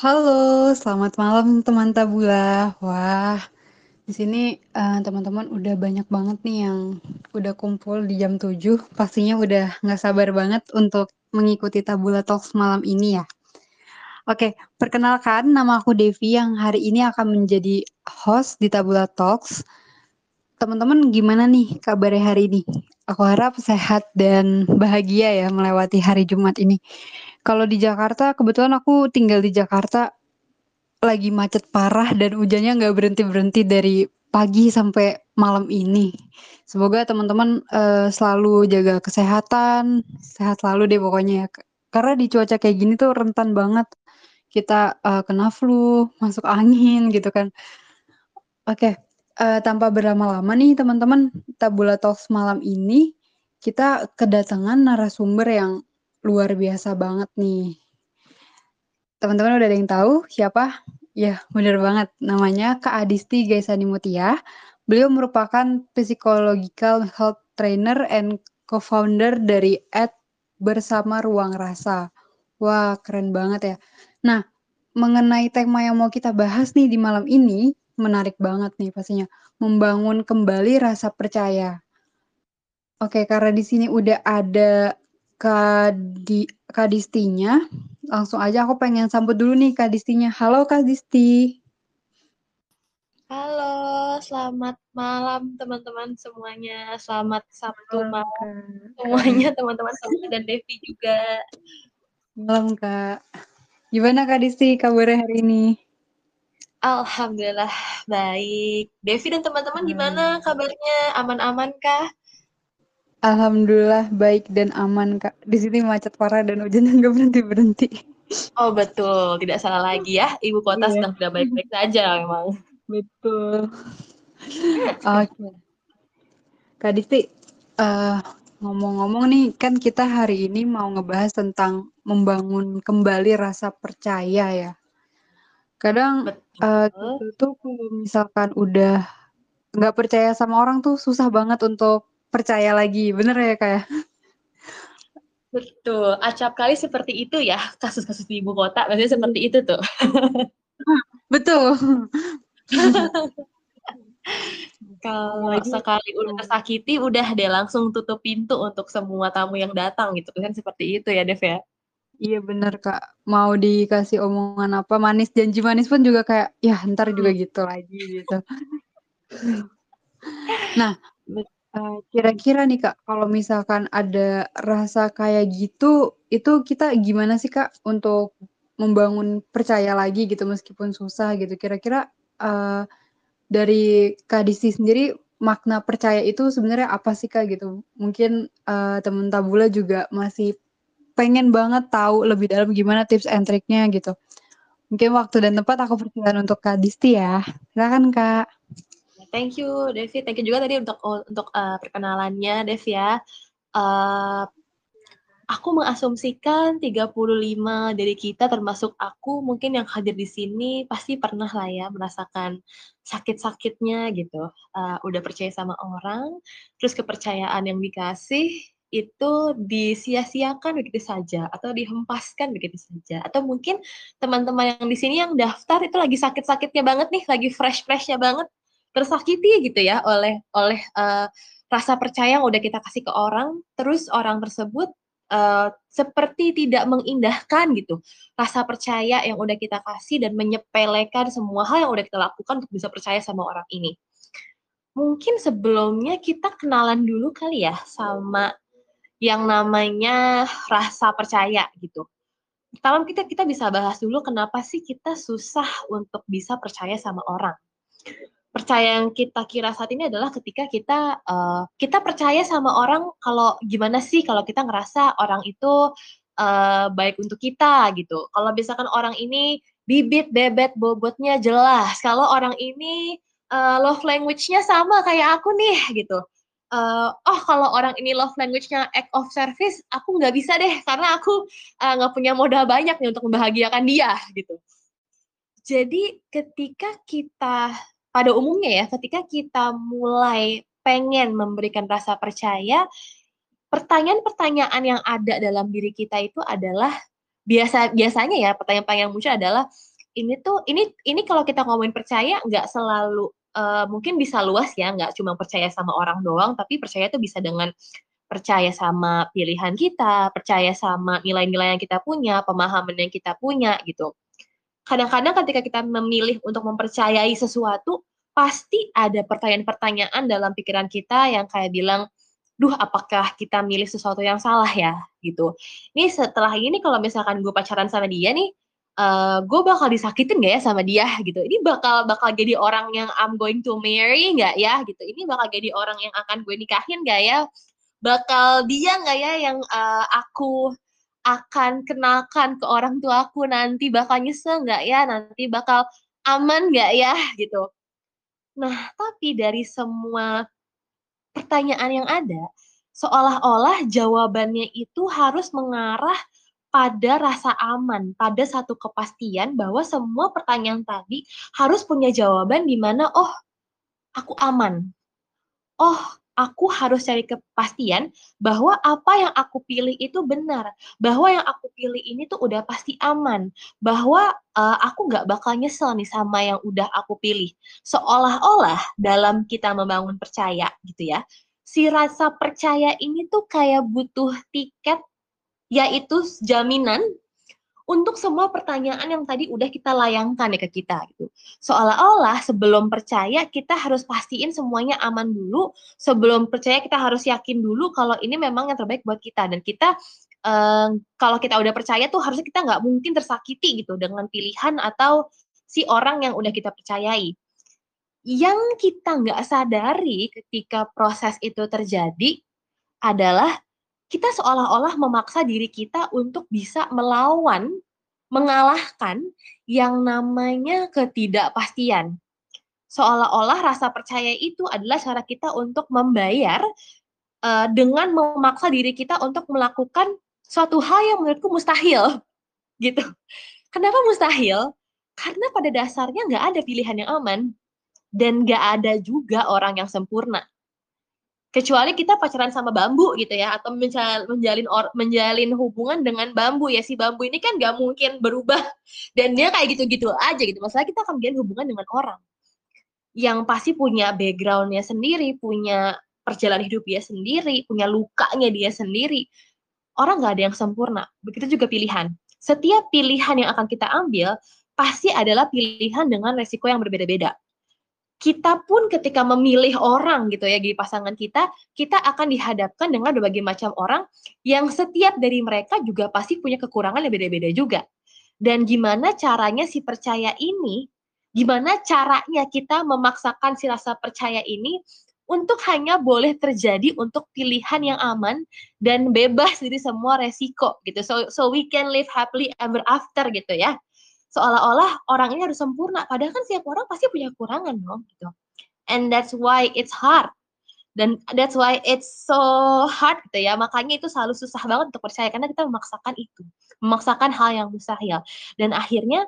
Halo, selamat malam teman Tabula. Wah, di sini uh, teman-teman udah banyak banget nih yang udah kumpul di jam 7. Pastinya udah nggak sabar banget untuk mengikuti Tabula Talks malam ini ya. Oke, perkenalkan nama aku Devi yang hari ini akan menjadi host di Tabula Talks. Teman-teman gimana nih kabarnya hari ini? Aku harap sehat dan bahagia ya melewati hari Jumat ini. Kalau di Jakarta, kebetulan aku tinggal di Jakarta lagi macet parah dan hujannya nggak berhenti-berhenti dari pagi sampai malam ini. Semoga teman-teman uh, selalu jaga kesehatan, sehat selalu deh pokoknya ya. Karena di cuaca kayak gini tuh rentan banget kita uh, kena flu, masuk angin gitu kan. Oke, okay. uh, eh, tanpa berlama-lama nih teman-teman, Tabula Talks malam ini kita kedatangan narasumber yang luar biasa banget nih. Teman-teman udah ada yang tahu siapa? Ya, bener banget. Namanya Kak Adisti Gaisani Mutia. Beliau merupakan psychological health trainer and co-founder dari Ad Bersama Ruang Rasa. Wah, keren banget ya. Nah, mengenai tema yang mau kita bahas nih di malam ini, menarik banget nih pastinya. Membangun kembali rasa percaya. Oke, karena di sini udah ada Kadi Kadistinya, langsung aja aku pengen sambut dulu nih Kadistinya. Halo Kadisti. Halo, selamat malam teman-teman semuanya. Selamat Sabtu malam semuanya teman-teman dan Devi juga. Malam Kak. Gimana Kak Disti kabarnya hari ini? Alhamdulillah baik. Devi dan teman-teman gimana kabarnya? Aman-aman kah? Alhamdulillah baik dan aman kak. Di sini macet parah dan hujan nggak berhenti berhenti. Oh betul, tidak salah lagi ya. Ibu kota iya. sedang tidak baik-baik saja memang. Betul. Oke. Okay. Kak Disti, uh, ngomong-ngomong nih, kan kita hari ini mau ngebahas tentang membangun kembali rasa percaya ya. Kadang uh, kita tuh kalau misalkan udah nggak percaya sama orang tuh susah banget untuk percaya lagi, bener ya kayak? Ya? Betul, acap kali seperti itu ya kasus-kasus di ibu kota, biasanya seperti itu tuh. Betul. Kalau sekali udah tersakiti, udah deh langsung tutup pintu untuk semua tamu yang datang gitu kan seperti itu ya Dev ya. Iya bener Kak, mau dikasih omongan apa manis, janji manis pun juga kayak, ya ntar juga hmm. gitu lagi gitu. nah, kira-kira nih Kak, kalau misalkan ada rasa kayak gitu, itu kita gimana sih Kak untuk membangun percaya lagi gitu meskipun susah gitu? Kira-kira, uh, dari Kak sendiri makna percaya itu sebenarnya apa sih Kak gitu? Mungkin, uh, temen Tabula juga masih pengen banget tahu lebih dalam gimana tips and triknya gitu. Mungkin waktu dan tempat aku persilakan untuk Kak Disti ya. Silakan Kak. Thank you Devi, thank you juga tadi untuk untuk uh, perkenalannya Dev ya. Uh, aku mengasumsikan 35 dari kita termasuk aku mungkin yang hadir di sini pasti pernah lah ya merasakan sakit-sakitnya gitu. Uh, udah percaya sama orang, terus kepercayaan yang dikasih itu disia-siakan begitu saja atau dihempaskan begitu saja atau mungkin teman-teman yang di sini yang daftar itu lagi sakit-sakitnya banget nih lagi fresh-freshnya banget tersakiti gitu ya oleh oleh uh, rasa percaya yang udah kita kasih ke orang terus orang tersebut uh, seperti tidak mengindahkan gitu rasa percaya yang udah kita kasih dan menyepelekan semua hal yang udah kita lakukan untuk bisa percaya sama orang ini mungkin sebelumnya kita kenalan dulu kali ya sama yang namanya rasa percaya gitu. Pertama kita kita bisa bahas dulu kenapa sih kita susah untuk bisa percaya sama orang. Percaya yang kita kira saat ini adalah ketika kita uh, kita percaya sama orang kalau gimana sih kalau kita ngerasa orang itu uh, baik untuk kita gitu. Kalau misalkan orang ini bibit bebet bobotnya jelas, kalau orang ini uh, love language-nya sama kayak aku nih gitu uh, oh kalau orang ini love language-nya act of service, aku nggak bisa deh karena aku uh, nggak punya modal banyak nih untuk membahagiakan dia gitu. Jadi ketika kita pada umumnya ya, ketika kita mulai pengen memberikan rasa percaya, pertanyaan-pertanyaan yang ada dalam diri kita itu adalah biasa biasanya ya pertanyaan-pertanyaan yang muncul adalah ini tuh ini ini kalau kita ngomongin percaya nggak selalu uh, mungkin bisa luas ya, nggak cuma percaya sama orang doang, tapi percaya itu bisa dengan percaya sama pilihan kita, percaya sama nilai-nilai yang kita punya, pemahaman yang kita punya gitu. Kadang-kadang ketika kita memilih untuk mempercayai sesuatu, pasti ada pertanyaan-pertanyaan dalam pikiran kita yang kayak bilang, duh apakah kita milih sesuatu yang salah ya gitu. Ini setelah ini kalau misalkan gue pacaran sama dia nih, uh, gue bakal disakitin gak ya sama dia gitu. Ini bakal bakal jadi orang yang I'm going to marry nggak ya gitu. Ini bakal jadi orang yang akan gue nikahin gak ya bakal dia nggak ya yang uh, aku akan kenalkan ke orang tua aku nanti bakal nyesel nggak ya? Nanti bakal aman nggak ya? Gitu. Nah tapi dari semua pertanyaan yang ada seolah-olah jawabannya itu harus mengarah pada rasa aman, pada satu kepastian bahwa semua pertanyaan tadi harus punya jawaban di mana oh aku aman. Oh, aku harus cari kepastian bahwa apa yang aku pilih itu benar, bahwa yang aku pilih ini tuh udah pasti aman, bahwa uh, aku nggak bakal nyesel nih sama yang udah aku pilih. Seolah-olah dalam kita membangun percaya gitu ya, si rasa percaya ini tuh kayak butuh tiket, yaitu jaminan untuk semua pertanyaan yang tadi udah kita layangkan ya ke kita gitu. Seolah-olah sebelum percaya kita harus pastiin semuanya aman dulu, sebelum percaya kita harus yakin dulu kalau ini memang yang terbaik buat kita dan kita eh, kalau kita udah percaya tuh harusnya kita nggak mungkin tersakiti gitu dengan pilihan atau si orang yang udah kita percayai. Yang kita nggak sadari ketika proses itu terjadi adalah kita seolah-olah memaksa diri kita untuk bisa melawan, mengalahkan yang namanya ketidakpastian. Seolah-olah rasa percaya itu adalah cara kita untuk membayar uh, dengan memaksa diri kita untuk melakukan suatu hal yang menurutku mustahil, gitu. Kenapa mustahil? Karena pada dasarnya nggak ada pilihan yang aman dan nggak ada juga orang yang sempurna kecuali kita pacaran sama bambu gitu ya atau menjalin or, menjalin hubungan dengan bambu ya. Si bambu ini kan gak mungkin berubah dan dia kayak gitu-gitu aja gitu. Masalah kita akan menjalin hubungan dengan orang yang pasti punya backgroundnya sendiri punya perjalanan hidup dia sendiri punya lukanya dia sendiri. Orang nggak ada yang sempurna. Begitu juga pilihan. Setiap pilihan yang akan kita ambil pasti adalah pilihan dengan resiko yang berbeda-beda kita pun ketika memilih orang gitu ya di pasangan kita, kita akan dihadapkan dengan berbagai macam orang yang setiap dari mereka juga pasti punya kekurangan yang beda-beda juga. Dan gimana caranya si percaya ini, gimana caranya kita memaksakan si rasa percaya ini untuk hanya boleh terjadi untuk pilihan yang aman dan bebas dari semua resiko gitu. So so we can live happily ever after gitu ya seolah-olah orang ini harus sempurna. Padahal kan setiap orang pasti punya kekurangan dong gitu. And that's why it's hard. Dan that's why it's so hard gitu ya. Makanya itu selalu susah banget untuk percaya karena kita memaksakan itu. Memaksakan hal yang mustahil. Dan akhirnya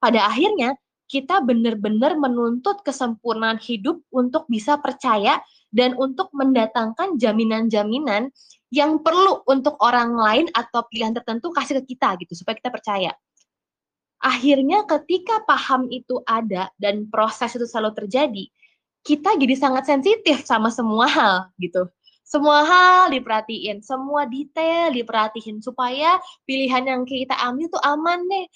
pada akhirnya kita benar-benar menuntut kesempurnaan hidup untuk bisa percaya dan untuk mendatangkan jaminan-jaminan yang perlu untuk orang lain atau pilihan tertentu kasih ke kita gitu supaya kita percaya akhirnya ketika paham itu ada dan proses itu selalu terjadi, kita jadi sangat sensitif sama semua hal gitu. Semua hal diperhatiin, semua detail diperhatiin supaya pilihan yang kita ambil itu aman deh.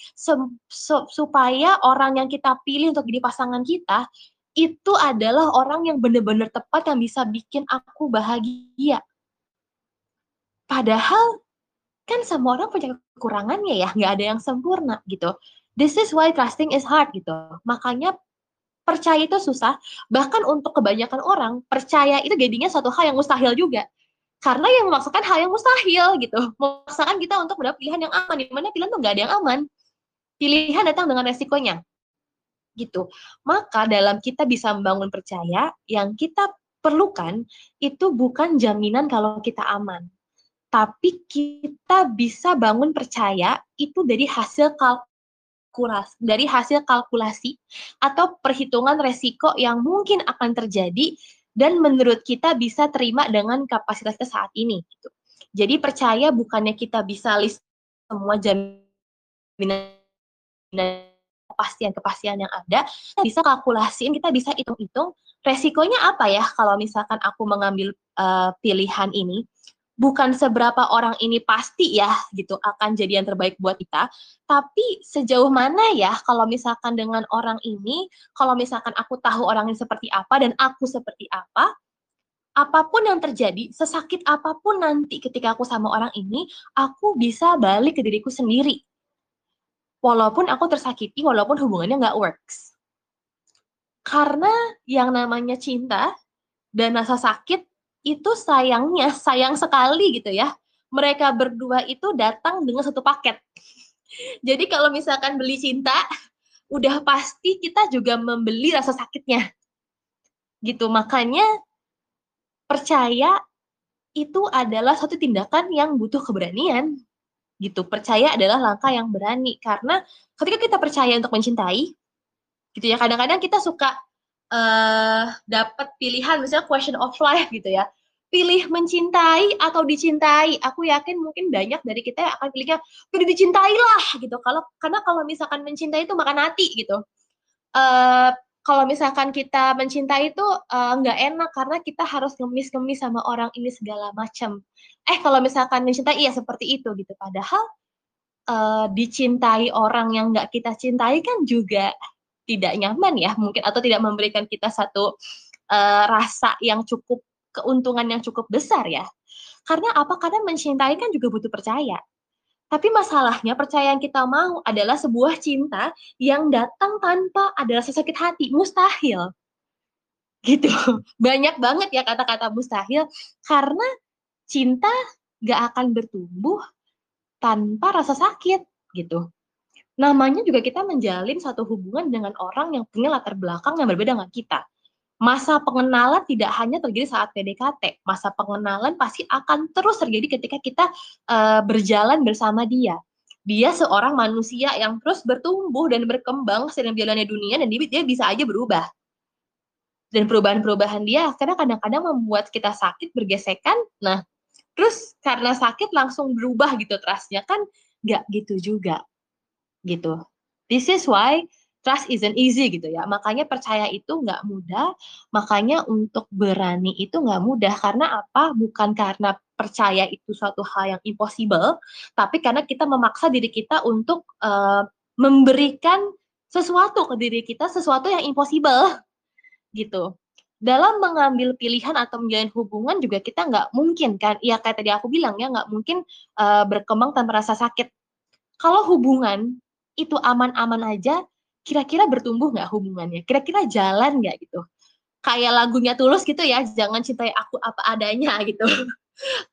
supaya orang yang kita pilih untuk jadi pasangan kita itu adalah orang yang benar-benar tepat yang bisa bikin aku bahagia. Padahal kan semua orang punya kekurangannya ya, nggak ada yang sempurna gitu. This is why trusting is hard gitu. Makanya percaya itu susah. Bahkan untuk kebanyakan orang, percaya itu jadinya suatu hal yang mustahil juga. Karena yang memaksakan hal yang mustahil gitu. Memaksakan kita untuk mendapat pilihan yang aman. Di mana pilihan tuh nggak ada yang aman. Pilihan datang dengan resikonya. Gitu. Maka dalam kita bisa membangun percaya, yang kita perlukan itu bukan jaminan kalau kita aman. Tapi kita bisa bangun percaya itu dari hasil kalkulasi dari hasil kalkulasi atau perhitungan resiko yang mungkin akan terjadi dan menurut kita bisa terima dengan kapasitas kita saat ini gitu. Jadi percaya bukannya kita bisa list semua jaminan kepastian-kepastian yang ada, kita bisa kalkulasiin, kita bisa hitung-hitung resikonya apa ya kalau misalkan aku mengambil uh, pilihan ini bukan seberapa orang ini pasti ya gitu akan jadi yang terbaik buat kita, tapi sejauh mana ya kalau misalkan dengan orang ini, kalau misalkan aku tahu orang ini seperti apa dan aku seperti apa, apa pun yang terjadi, sesakit apa pun nanti ketika aku sama orang ini, aku bisa balik ke diriku sendiri. Walaupun aku tersakiti, walaupun hubungannya nggak works. Karena yang namanya cinta dan rasa sakit itu sayangnya sayang sekali gitu ya. Mereka berdua itu datang dengan satu paket. Jadi kalau misalkan beli cinta, udah pasti kita juga membeli rasa sakitnya. Gitu. Makanya percaya itu adalah satu tindakan yang butuh keberanian. Gitu. Percaya adalah langkah yang berani karena ketika kita percaya untuk mencintai, gitu ya. Kadang-kadang kita suka uh, dapat pilihan misalnya question of life gitu ya pilih mencintai atau dicintai aku yakin mungkin banyak dari kita yang akan pilihnya pilih dicintai lah gitu. Kalau karena kalau misalkan mencintai itu makan hati gitu. Uh, kalau misalkan kita mencintai itu uh, nggak enak karena kita harus ngemis-ngemis sama orang ini segala macam eh kalau misalkan mencintai iya seperti itu gitu. Padahal uh, dicintai orang yang nggak kita cintai kan juga tidak nyaman ya mungkin atau tidak memberikan kita satu uh, rasa yang cukup keuntungan yang cukup besar ya. Karena apa? Karena mencintai kan juga butuh percaya. Tapi masalahnya percaya yang kita mau adalah sebuah cinta yang datang tanpa ada rasa sakit hati. Mustahil. Gitu. Banyak banget ya kata-kata mustahil. Karena cinta gak akan bertumbuh tanpa rasa sakit. Gitu namanya juga kita menjalin satu hubungan dengan orang yang punya latar belakang yang berbeda dengan kita. Masa pengenalan tidak hanya terjadi saat PDKT, masa pengenalan pasti akan terus terjadi ketika kita uh, berjalan bersama dia. Dia seorang manusia yang terus bertumbuh dan berkembang seiring jalannya dunia dan dia bisa aja berubah. Dan perubahan-perubahan dia karena kadang-kadang membuat kita sakit bergesekan. Nah, terus karena sakit langsung berubah gitu trustnya kan nggak gitu juga gitu. This is why trust isn't easy gitu ya. Makanya percaya itu nggak mudah, makanya untuk berani itu nggak mudah. Karena apa? Bukan karena percaya itu suatu hal yang impossible, tapi karena kita memaksa diri kita untuk uh, memberikan sesuatu ke diri kita, sesuatu yang impossible gitu. Dalam mengambil pilihan atau menjalin hubungan juga kita nggak mungkin kan, ya kayak tadi aku bilang ya nggak mungkin uh, berkembang tanpa rasa sakit. Kalau hubungan itu aman-aman aja, kira-kira bertumbuh nggak hubungannya? Kira-kira jalan nggak gitu? Kayak lagunya tulus gitu ya, jangan cintai aku apa adanya gitu.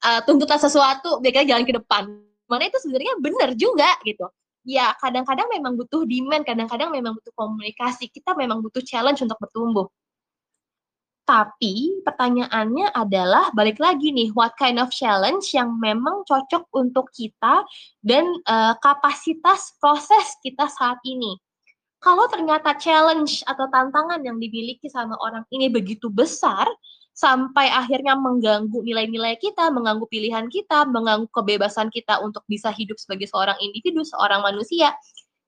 uh, tuntutlah sesuatu, biar jalan ke depan. Mana itu sebenarnya benar juga gitu. Ya kadang-kadang memang butuh demand, kadang-kadang memang butuh komunikasi. Kita memang butuh challenge untuk bertumbuh. Tapi pertanyaannya adalah balik lagi nih, what kind of challenge yang memang cocok untuk kita dan uh, kapasitas proses kita saat ini. Kalau ternyata challenge atau tantangan yang dimiliki sama orang ini begitu besar, sampai akhirnya mengganggu nilai-nilai kita, mengganggu pilihan kita, mengganggu kebebasan kita untuk bisa hidup sebagai seorang individu, seorang manusia,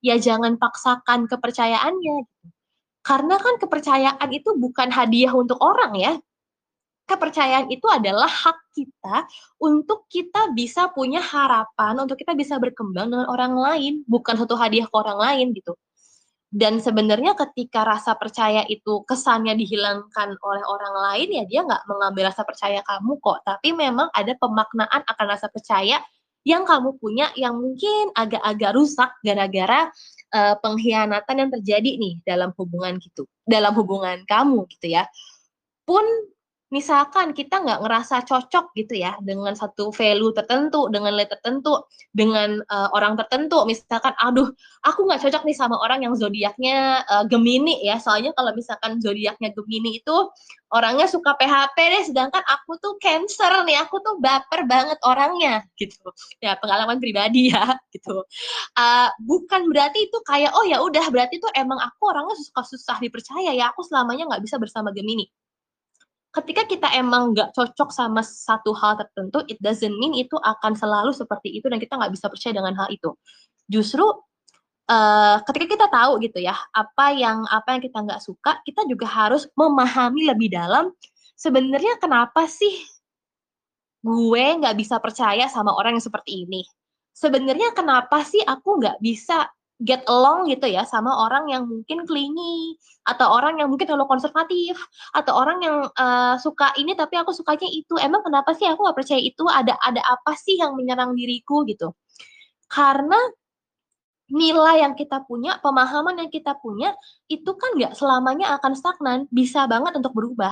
ya jangan paksakan kepercayaannya. Gitu karena kan kepercayaan itu bukan hadiah untuk orang ya. Kepercayaan itu adalah hak kita untuk kita bisa punya harapan, untuk kita bisa berkembang dengan orang lain, bukan satu hadiah ke orang lain gitu. Dan sebenarnya ketika rasa percaya itu kesannya dihilangkan oleh orang lain, ya dia nggak mengambil rasa percaya kamu kok. Tapi memang ada pemaknaan akan rasa percaya yang kamu punya yang mungkin agak-agak rusak gara-gara uh, pengkhianatan yang terjadi nih dalam hubungan gitu, dalam hubungan kamu gitu ya. Pun misalkan kita nggak ngerasa cocok gitu ya dengan satu value tertentu, dengan nilai tertentu, dengan uh, orang tertentu, misalkan, aduh, aku nggak cocok nih sama orang yang zodiaknya uh, Gemini ya, soalnya kalau misalkan zodiaknya Gemini itu orangnya suka PHP deh, sedangkan aku tuh Cancer nih, aku tuh baper banget orangnya gitu, ya pengalaman pribadi ya gitu. Uh, bukan berarti itu kayak oh ya udah berarti tuh emang aku orangnya suka susah dipercaya ya, aku selamanya nggak bisa bersama Gemini ketika kita emang nggak cocok sama satu hal tertentu, it doesn't mean itu akan selalu seperti itu dan kita nggak bisa percaya dengan hal itu. Justru uh, ketika kita tahu gitu ya apa yang apa yang kita nggak suka, kita juga harus memahami lebih dalam sebenarnya kenapa sih gue nggak bisa percaya sama orang yang seperti ini. Sebenarnya kenapa sih aku nggak bisa get along gitu ya sama orang yang mungkin clingy atau orang yang mungkin terlalu konservatif atau orang yang uh, suka ini tapi aku sukanya itu. Emang kenapa sih aku nggak percaya itu? Ada ada apa sih yang menyerang diriku gitu? Karena nilai yang kita punya, pemahaman yang kita punya, itu kan nggak selamanya akan stagnan, bisa banget untuk berubah.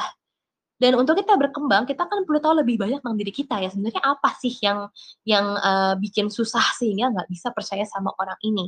Dan untuk kita berkembang, kita kan perlu tahu lebih banyak tentang diri kita ya. Sebenarnya apa sih yang yang uh, bikin susah sehingga nggak bisa percaya sama orang ini.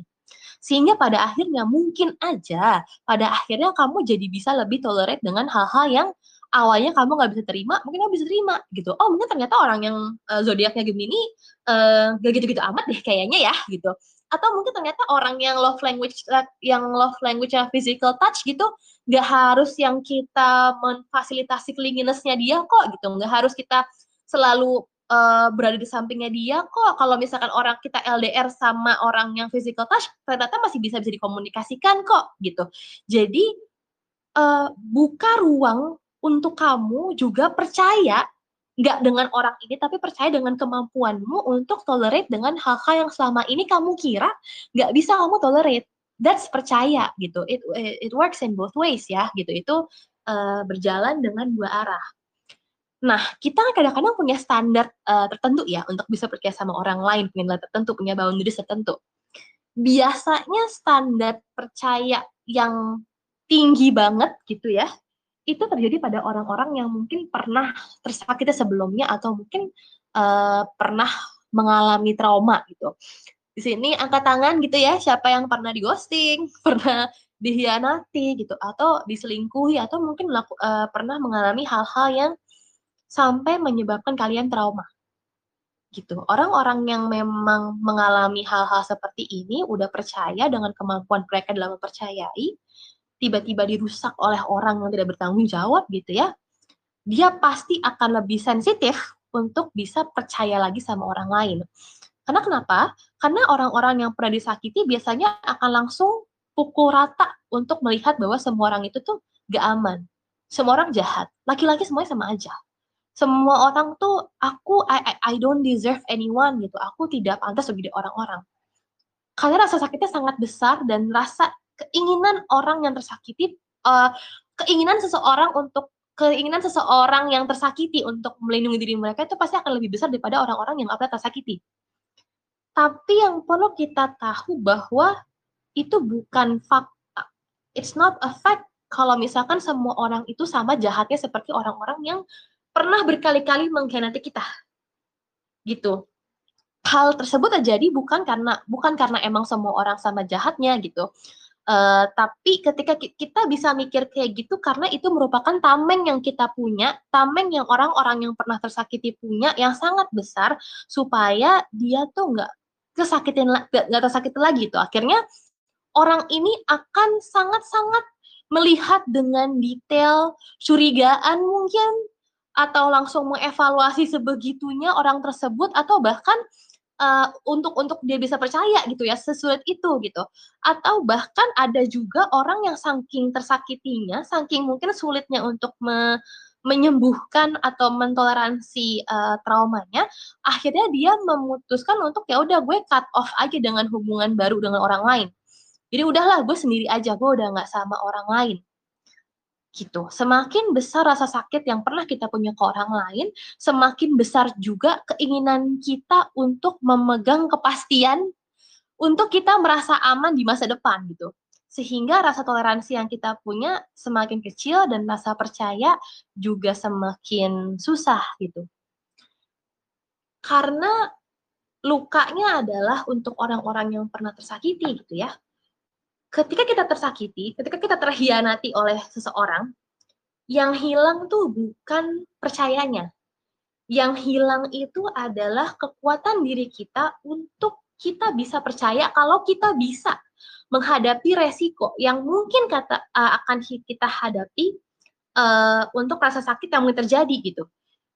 Sehingga pada akhirnya mungkin aja pada akhirnya kamu jadi bisa lebih tolerate dengan hal-hal yang awalnya kamu nggak bisa terima, mungkin kamu bisa terima gitu. Oh mungkin ternyata orang yang uh, zodiaknya Gemini uh, gak gitu-gitu amat deh kayaknya ya gitu atau mungkin ternyata orang yang love language yang love language yang physical touch gitu nggak harus yang kita memfasilitasi clinginess-nya dia kok gitu. Nggak harus kita selalu uh, berada di sampingnya dia kok. Kalau misalkan orang kita LDR sama orang yang physical touch ternyata masih bisa bisa dikomunikasikan kok gitu. Jadi uh, buka ruang untuk kamu juga percaya nggak dengan orang ini tapi percaya dengan kemampuanmu untuk tolerate dengan hal-hal yang selama ini kamu kira nggak bisa kamu tolerate. That's percaya gitu. It it works in both ways ya gitu. Itu uh, berjalan dengan dua arah. Nah kita kan kadang-kadang punya standar uh, tertentu ya untuk bisa percaya sama orang lain punya nilai tertentu punya boundaries tertentu. Biasanya standar percaya yang tinggi banget gitu ya itu terjadi pada orang-orang yang mungkin pernah tersakiti sebelumnya atau mungkin uh, pernah mengalami trauma gitu. Di sini angkat tangan gitu ya, siapa yang pernah di ghosting, pernah dihianati gitu atau diselingkuhi atau mungkin melaku, uh, pernah mengalami hal-hal yang sampai menyebabkan kalian trauma. Gitu. Orang-orang yang memang mengalami hal-hal seperti ini udah percaya dengan kemampuan mereka dalam mempercayai, tiba-tiba dirusak oleh orang yang tidak bertanggung jawab gitu ya, dia pasti akan lebih sensitif untuk bisa percaya lagi sama orang lain. Karena kenapa? Karena orang-orang yang pernah disakiti biasanya akan langsung pukul rata untuk melihat bahwa semua orang itu tuh gak aman. Semua orang jahat. Laki-laki semuanya sama aja. Semua orang tuh aku I, I, I don't deserve anyone gitu. Aku tidak pantas menjadi orang-orang. Karena rasa sakitnya sangat besar dan rasa keinginan orang yang tersakiti uh, keinginan seseorang untuk keinginan seseorang yang tersakiti untuk melindungi diri mereka itu pasti akan lebih besar daripada orang-orang yang pernah tersakiti. Tapi yang perlu kita tahu bahwa itu bukan fakta. It's not a fact kalau misalkan semua orang itu sama jahatnya seperti orang-orang yang pernah berkali-kali mengkhianati kita. Gitu. Hal tersebut terjadi bukan karena bukan karena emang semua orang sama jahatnya gitu. Uh, tapi ketika kita bisa mikir kayak gitu karena itu merupakan tameng yang kita punya, tameng yang orang-orang yang pernah tersakiti punya yang sangat besar supaya dia tuh nggak kesakitin nggak tersakiti lagi tuh. Akhirnya orang ini akan sangat-sangat melihat dengan detail curigaan mungkin atau langsung mengevaluasi sebegitunya orang tersebut atau bahkan uh, untuk untuk dia bisa percaya gitu ya sesulit itu gitu. Atau bahkan ada juga orang yang saking tersakitinya saking mungkin sulitnya untuk me, menyembuhkan atau mentoleransi uh, traumanya akhirnya dia memutuskan untuk ya udah gue cut off aja dengan hubungan baru dengan orang lain. Jadi udahlah gue sendiri aja gue udah nggak sama orang lain gitu. Semakin besar rasa sakit yang pernah kita punya ke orang lain, semakin besar juga keinginan kita untuk memegang kepastian untuk kita merasa aman di masa depan gitu. Sehingga rasa toleransi yang kita punya semakin kecil dan rasa percaya juga semakin susah gitu. Karena lukanya adalah untuk orang-orang yang pernah tersakiti gitu ya ketika kita tersakiti, ketika kita terhianati oleh seseorang, yang hilang tuh bukan percayanya. Yang hilang itu adalah kekuatan diri kita untuk kita bisa percaya kalau kita bisa menghadapi resiko yang mungkin kata uh, akan kita hadapi uh, untuk rasa sakit yang mungkin terjadi gitu.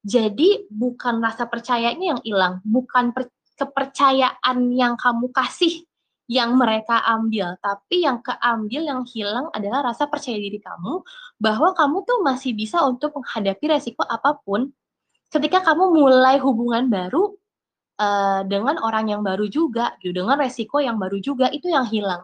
Jadi bukan rasa percayanya yang hilang, bukan per kepercayaan yang kamu kasih yang mereka ambil, tapi yang keambil, yang hilang adalah rasa percaya diri kamu bahwa kamu tuh masih bisa untuk menghadapi resiko apa pun ketika kamu mulai hubungan baru uh, dengan orang yang baru juga, gitu, dengan resiko yang baru juga itu yang hilang.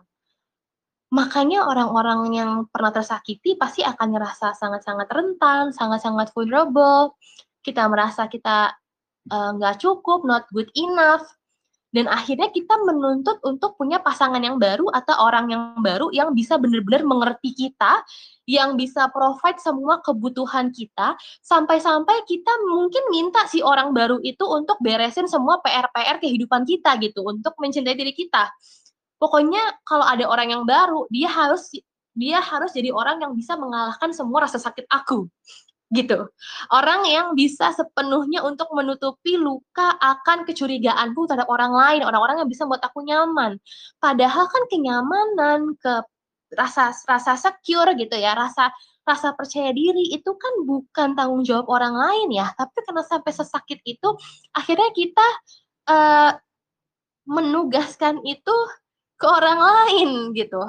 Makanya orang-orang yang pernah tersakiti pasti akan ngerasa sangat-sangat rentan, sangat-sangat vulnerable. Kita merasa kita uh, nggak uh, cukup, not good enough, dan akhirnya kita menuntut untuk punya pasangan yang baru atau orang yang baru yang bisa benar-benar mengerti kita, yang bisa provide semua kebutuhan kita, sampai-sampai kita mungkin minta si orang baru itu untuk beresin semua PR-PR kehidupan kita gitu, untuk mencintai diri kita. Pokoknya kalau ada orang yang baru, dia harus dia harus jadi orang yang bisa mengalahkan semua rasa sakit aku gitu. Orang yang bisa sepenuhnya untuk menutupi luka akan kecurigaanku terhadap orang lain, orang-orang yang bisa membuat aku nyaman. Padahal kan kenyamanan, ke rasa rasa secure gitu ya, rasa rasa percaya diri itu kan bukan tanggung jawab orang lain ya, tapi karena sampai sesakit itu akhirnya kita uh, menugaskan itu ke orang lain gitu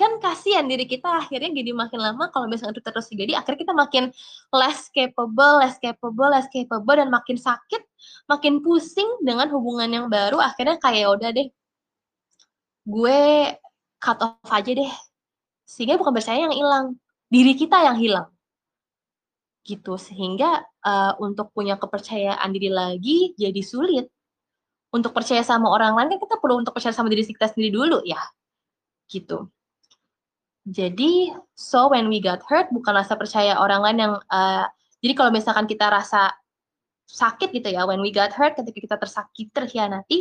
kan kasihan diri kita akhirnya jadi makin lama kalau misalnya itu terus terjadi akhirnya kita makin less capable, less capable, less capable dan makin sakit, makin pusing dengan hubungan yang baru akhirnya kayak ya udah deh. Gue cut off aja deh. Sehingga bukan percaya yang hilang diri kita yang hilang. Gitu sehingga uh, untuk punya kepercayaan diri lagi jadi sulit. Untuk percaya sama orang lain kan kita perlu untuk percaya sama diri kita sendiri dulu ya. Gitu jadi, so when we got hurt bukan rasa percaya orang lain yang uh, jadi kalau misalkan kita rasa sakit gitu ya, when we got hurt ketika kita tersakiti, terhianati,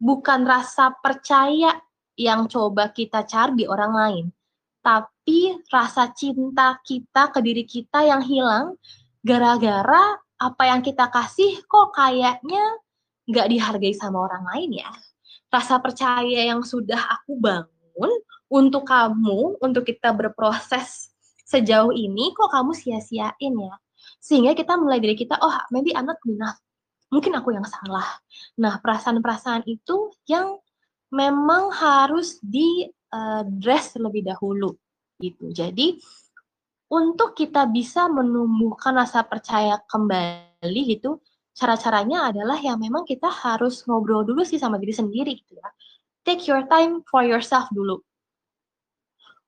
bukan rasa percaya yang coba kita cari di orang lain, tapi rasa cinta kita ke diri kita yang hilang gara-gara apa yang kita kasih kok kayaknya nggak dihargai sama orang lain ya. Rasa percaya yang sudah aku bangun untuk kamu, untuk kita berproses sejauh ini, kok kamu sia-siain ya? Sehingga kita mulai dari kita, oh maybe I'm not enough. Mungkin aku yang salah. Nah, perasaan-perasaan itu yang memang harus di uh, dress terlebih dahulu gitu. Jadi untuk kita bisa menumbuhkan rasa percaya kembali gitu, cara-caranya adalah yang memang kita harus ngobrol dulu sih sama diri sendiri gitu ya. Take your time for yourself dulu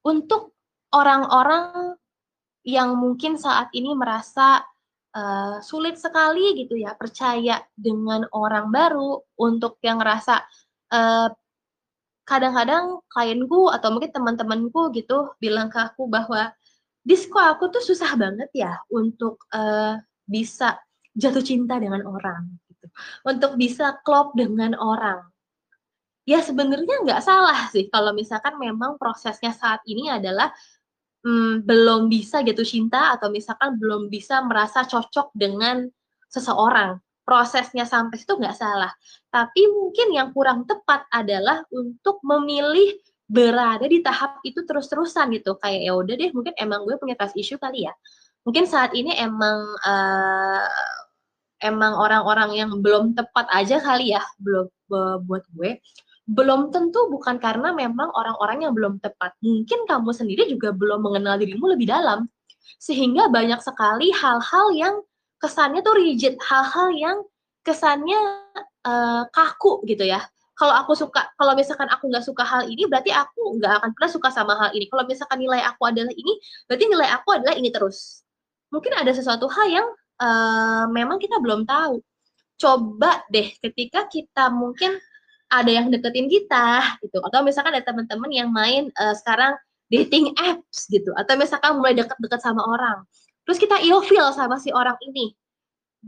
untuk orang-orang yang mungkin saat ini merasa uh, sulit sekali gitu ya percaya dengan orang baru untuk yang ngerasa uh, kadang-kadang klienku atau mungkin teman-temanku gitu bilang ke aku bahwa disko aku tuh susah banget ya untuk uh, bisa jatuh cinta dengan orang gitu. Untuk bisa klop dengan orang ya sebenarnya nggak salah sih kalau misalkan memang prosesnya saat ini adalah hmm, belum bisa jatuh cinta atau misalkan belum bisa merasa cocok dengan seseorang. Prosesnya sampai situ nggak salah. Tapi mungkin yang kurang tepat adalah untuk memilih berada di tahap itu terus-terusan gitu. Kayak ya udah deh, mungkin emang gue punya trust issue kali ya. Mungkin saat ini emang uh, emang orang-orang yang belum tepat aja kali ya, belum buat gue belum tentu bukan karena memang orang-orang yang belum tepat. Mungkin kamu sendiri juga belum mengenal dirimu lebih dalam. Sehingga banyak sekali hal-hal yang kesannya tuh rigid, hal-hal yang kesannya uh, kaku gitu ya. Kalau aku suka, kalau misalkan aku nggak suka hal ini, berarti aku nggak akan pernah suka sama hal ini. Kalau misalkan nilai aku adalah ini, berarti nilai aku adalah ini terus. Mungkin ada sesuatu hal yang uh, memang kita belum tahu. Coba deh ketika kita mungkin ada yang deketin kita gitu. Atau misalkan ada teman-teman yang main uh, sekarang dating apps gitu. Atau misalkan mulai deket-deket sama orang. Terus kita ilfeel sama si orang ini.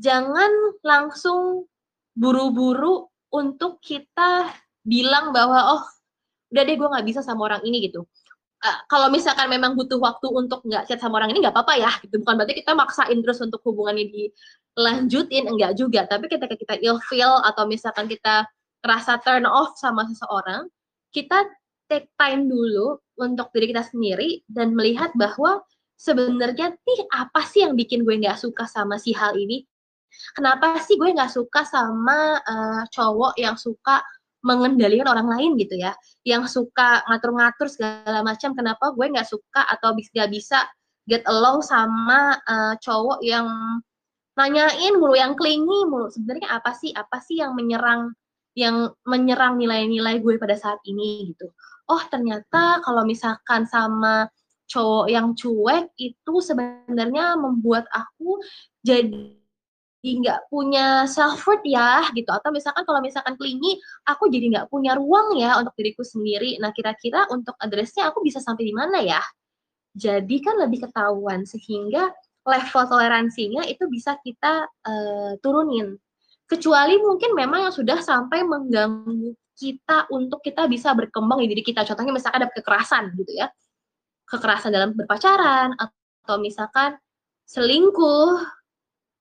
Jangan langsung buru-buru untuk kita bilang bahwa oh udah deh gue nggak bisa sama orang ini gitu. Uh, kalau misalkan memang butuh waktu untuk nggak chat sama orang ini nggak apa-apa ya gitu. Bukan berarti kita maksain terus untuk hubungannya dilanjutin enggak juga. Tapi ketika kita ilfeel atau misalkan kita rasa turn off sama seseorang, kita take time dulu untuk diri kita sendiri dan melihat bahwa sebenarnya nih apa sih yang bikin gue nggak suka sama si hal ini? Kenapa sih gue nggak suka sama uh, cowok yang suka mengendalikan orang lain gitu ya, yang suka ngatur-ngatur segala macam, kenapa gue nggak suka atau nggak bisa get along sama uh, cowok yang nanyain mulu, yang clingy mulu. Sebenarnya apa sih? Apa sih yang menyerang yang menyerang nilai-nilai gue pada saat ini gitu. Oh, ternyata kalau misalkan sama cowok yang cuek itu sebenarnya membuat aku jadi nggak punya self worth ya gitu. Atau misalkan kalau misalkan klingi aku jadi nggak punya ruang ya untuk diriku sendiri. Nah kira-kira untuk addressnya aku bisa sampai di mana ya? Jadi kan lebih ketahuan sehingga level toleransinya itu bisa kita uh, turunin kecuali mungkin memang yang sudah sampai mengganggu kita untuk kita bisa berkembang di diri kita. Contohnya misalkan ada kekerasan gitu ya. Kekerasan dalam berpacaran atau misalkan selingkuh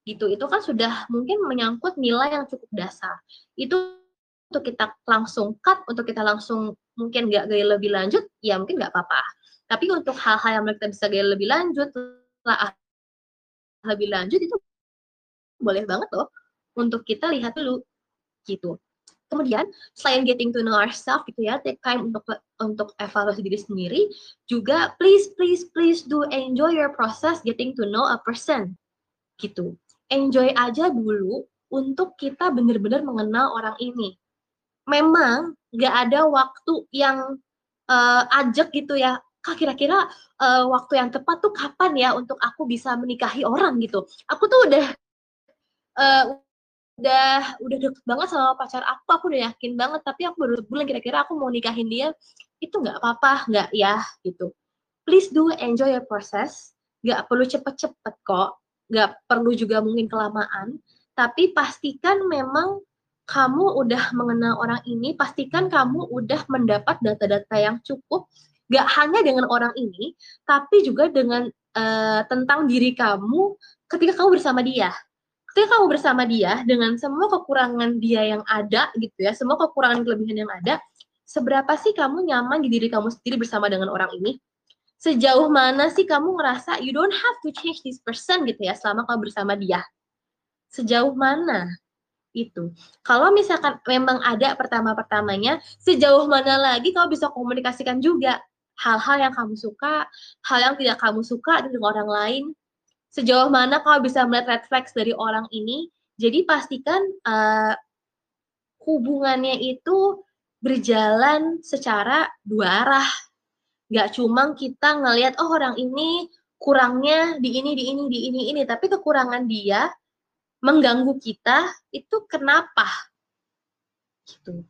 gitu. Itu kan sudah mungkin menyangkut nilai yang cukup dasar. Itu untuk kita langsung cut untuk kita langsung mungkin nggak gaya lebih lanjut ya mungkin nggak apa-apa. Tapi untuk hal-hal yang kita bisa gaya lebih lanjut lah lebih lanjut itu boleh banget loh untuk kita lihat dulu gitu kemudian selain getting to know ourselves gitu ya take time untuk untuk evaluasi diri sendiri juga please please please do enjoy your process getting to know a person gitu enjoy aja dulu untuk kita benar-benar mengenal orang ini. Memang nggak ada waktu yang uh, ajak gitu ya. Kak kira-kira uh, waktu yang tepat tuh kapan ya untuk aku bisa menikahi orang gitu. Aku tuh udah uh, udah udah deket banget sama pacar aku, aku udah yakin banget. Tapi aku baru bulan kira-kira aku mau nikahin dia, itu nggak apa-apa, nggak ya gitu. Please do enjoy your process. Nggak perlu cepet-cepet kok nggak perlu juga mungkin kelamaan, tapi pastikan memang kamu udah mengenal orang ini, pastikan kamu udah mendapat data-data yang cukup, nggak hanya dengan orang ini, tapi juga dengan uh, tentang diri kamu ketika kamu bersama dia. Ketika kamu bersama dia, dengan semua kekurangan dia yang ada, gitu ya, semua kekurangan kelebihan yang ada, seberapa sih kamu nyaman di diri kamu sendiri bersama dengan orang ini? sejauh mana sih kamu ngerasa you don't have to change this person gitu ya selama kamu bersama dia? Sejauh mana itu? Kalau misalkan memang ada pertama-pertamanya sejauh mana lagi kamu bisa komunikasikan juga hal-hal yang kamu suka hal yang tidak kamu suka dengan orang lain sejauh mana kamu bisa melihat red flags dari orang ini? Jadi pastikan uh, hubungannya itu berjalan secara dua arah. Nggak cuma kita ngelihat oh orang ini kurangnya di ini di ini di ini ini. Tapi kekurangan dia mengganggu kita itu kenapa? Gitu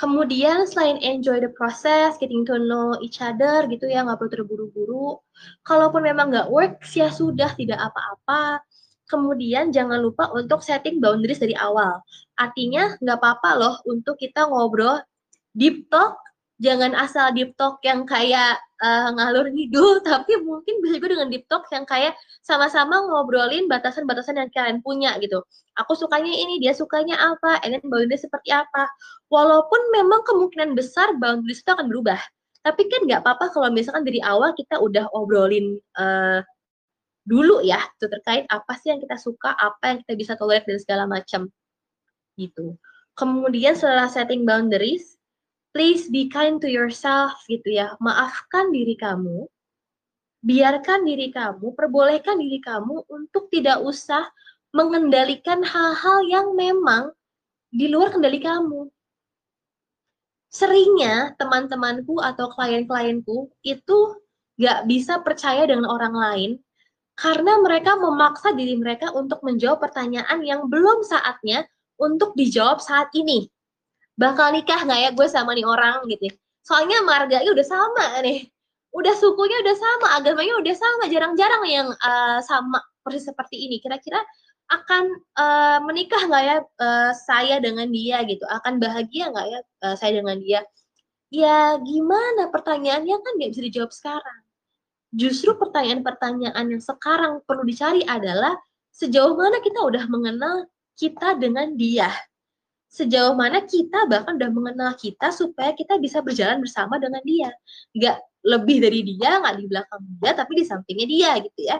kemudian selain enjoy the process getting to know each other gitu ya nggak perlu terburu-buru. Kalaupun memang nggak works ya sudah tidak apa-apa. Kemudian jangan lupa untuk setting boundaries dari awal. Artinya nggak apa-apa loh untuk kita ngobrol deep talk jangan asal deep talk yang kayak uh, ngalur ngidul, tapi mungkin bisa juga dengan deep talk yang kayak sama-sama ngobrolin batasan-batasan yang kalian punya gitu. Aku sukanya ini, dia sukanya apa, and then boundaries seperti apa. Walaupun memang kemungkinan besar boundaries itu akan berubah. Tapi kan nggak apa-apa kalau misalkan dari awal kita udah obrolin uh, dulu ya, itu terkait apa sih yang kita suka, apa yang kita bisa tolerate dan segala macam gitu. Kemudian setelah setting boundaries, please be kind to yourself gitu ya. Maafkan diri kamu. Biarkan diri kamu, perbolehkan diri kamu untuk tidak usah mengendalikan hal-hal yang memang di luar kendali kamu. Seringnya teman-temanku atau klien-klienku itu gak bisa percaya dengan orang lain karena mereka memaksa diri mereka untuk menjawab pertanyaan yang belum saatnya untuk dijawab saat ini bakal nikah nggak ya gue sama nih orang gitu ya. soalnya marganya udah sama nih. Udah sukunya udah sama agamanya udah sama jarang-jarang yang uh, sama persis seperti ini. Kira-kira akan uh, menikah nggak ya uh, saya dengan dia gitu? Akan bahagia nggak ya uh, saya dengan dia? Ya gimana? Pertanyaannya kan nggak bisa dijawab sekarang. Justru pertanyaan-pertanyaan yang sekarang perlu dicari adalah sejauh mana kita udah mengenal kita dengan dia sejauh mana kita bahkan udah mengenal kita supaya kita bisa berjalan bersama dengan dia. Nggak lebih dari dia, nggak di belakang dia, tapi di sampingnya dia gitu ya.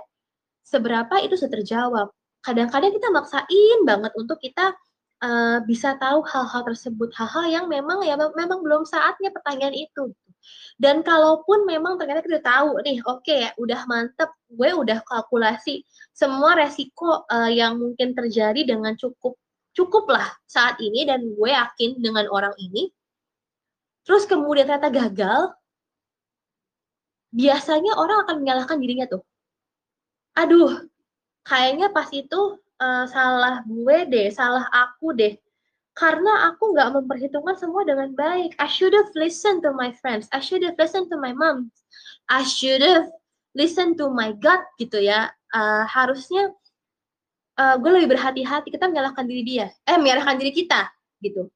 Seberapa itu sudah terjawab. Kadang-kadang kita maksain banget untuk kita uh, bisa tahu hal-hal tersebut, hal-hal yang memang ya memang belum saatnya pertanyaan itu. Dan kalaupun memang ternyata kita tahu nih, oke okay, ya, udah mantep, gue udah kalkulasi semua resiko uh, yang mungkin terjadi dengan cukup cukuplah saat ini dan gue yakin dengan orang ini. Terus kemudian ternyata gagal, biasanya orang akan menyalahkan dirinya tuh. Aduh, kayaknya pas itu uh, salah gue deh, salah aku deh. Karena aku nggak memperhitungkan semua dengan baik. I should have listened to my friends. I should have listened to my mom. I should have listened to my gut gitu ya. Uh, harusnya uh, gue lebih berhati-hati. Kita menyalahkan diri dia. Eh, menyalahkan diri kita gitu.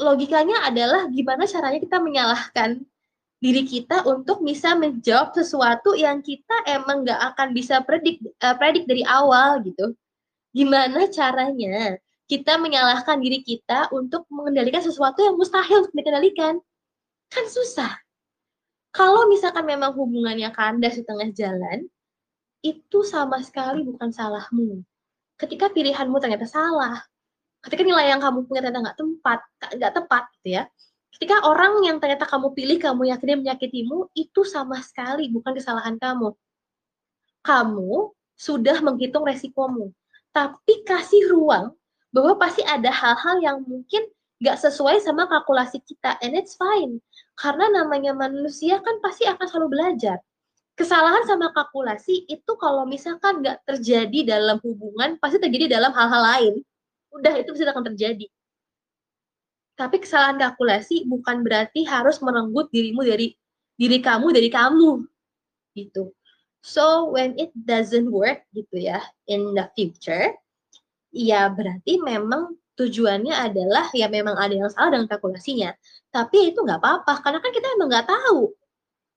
Logikanya adalah gimana caranya kita menyalahkan diri kita untuk bisa menjawab sesuatu yang kita emang nggak akan bisa predik uh, predik dari awal gitu. Gimana caranya kita menyalahkan diri kita untuk mengendalikan sesuatu yang mustahil untuk dikendalikan? Kan susah. Kalau misalkan memang hubungannya kandas di tengah jalan, itu sama sekali bukan salahmu. Ketika pilihanmu ternyata salah, ketika nilai yang kamu punya ternyata nggak tempat, nggak tepat gitu ya, Ketika orang yang ternyata kamu pilih, kamu yakin dia menyakitimu, itu sama sekali bukan kesalahan kamu. Kamu sudah menghitung resikomu. Tapi kasih ruang bahwa pasti ada hal-hal yang mungkin nggak sesuai sama kalkulasi kita. And it's fine. Karena namanya manusia kan pasti akan selalu belajar. Kesalahan sama kalkulasi itu kalau misalkan nggak terjadi dalam hubungan, pasti terjadi dalam hal-hal lain. Udah, itu bisa akan terjadi tapi kesalahan kalkulasi bukan berarti harus merenggut dirimu dari diri kamu dari kamu gitu. So when it doesn't work gitu ya in the future, ya berarti memang tujuannya adalah ya memang ada yang salah dengan kalkulasinya. Tapi itu nggak apa-apa karena kan kita emang nggak tahu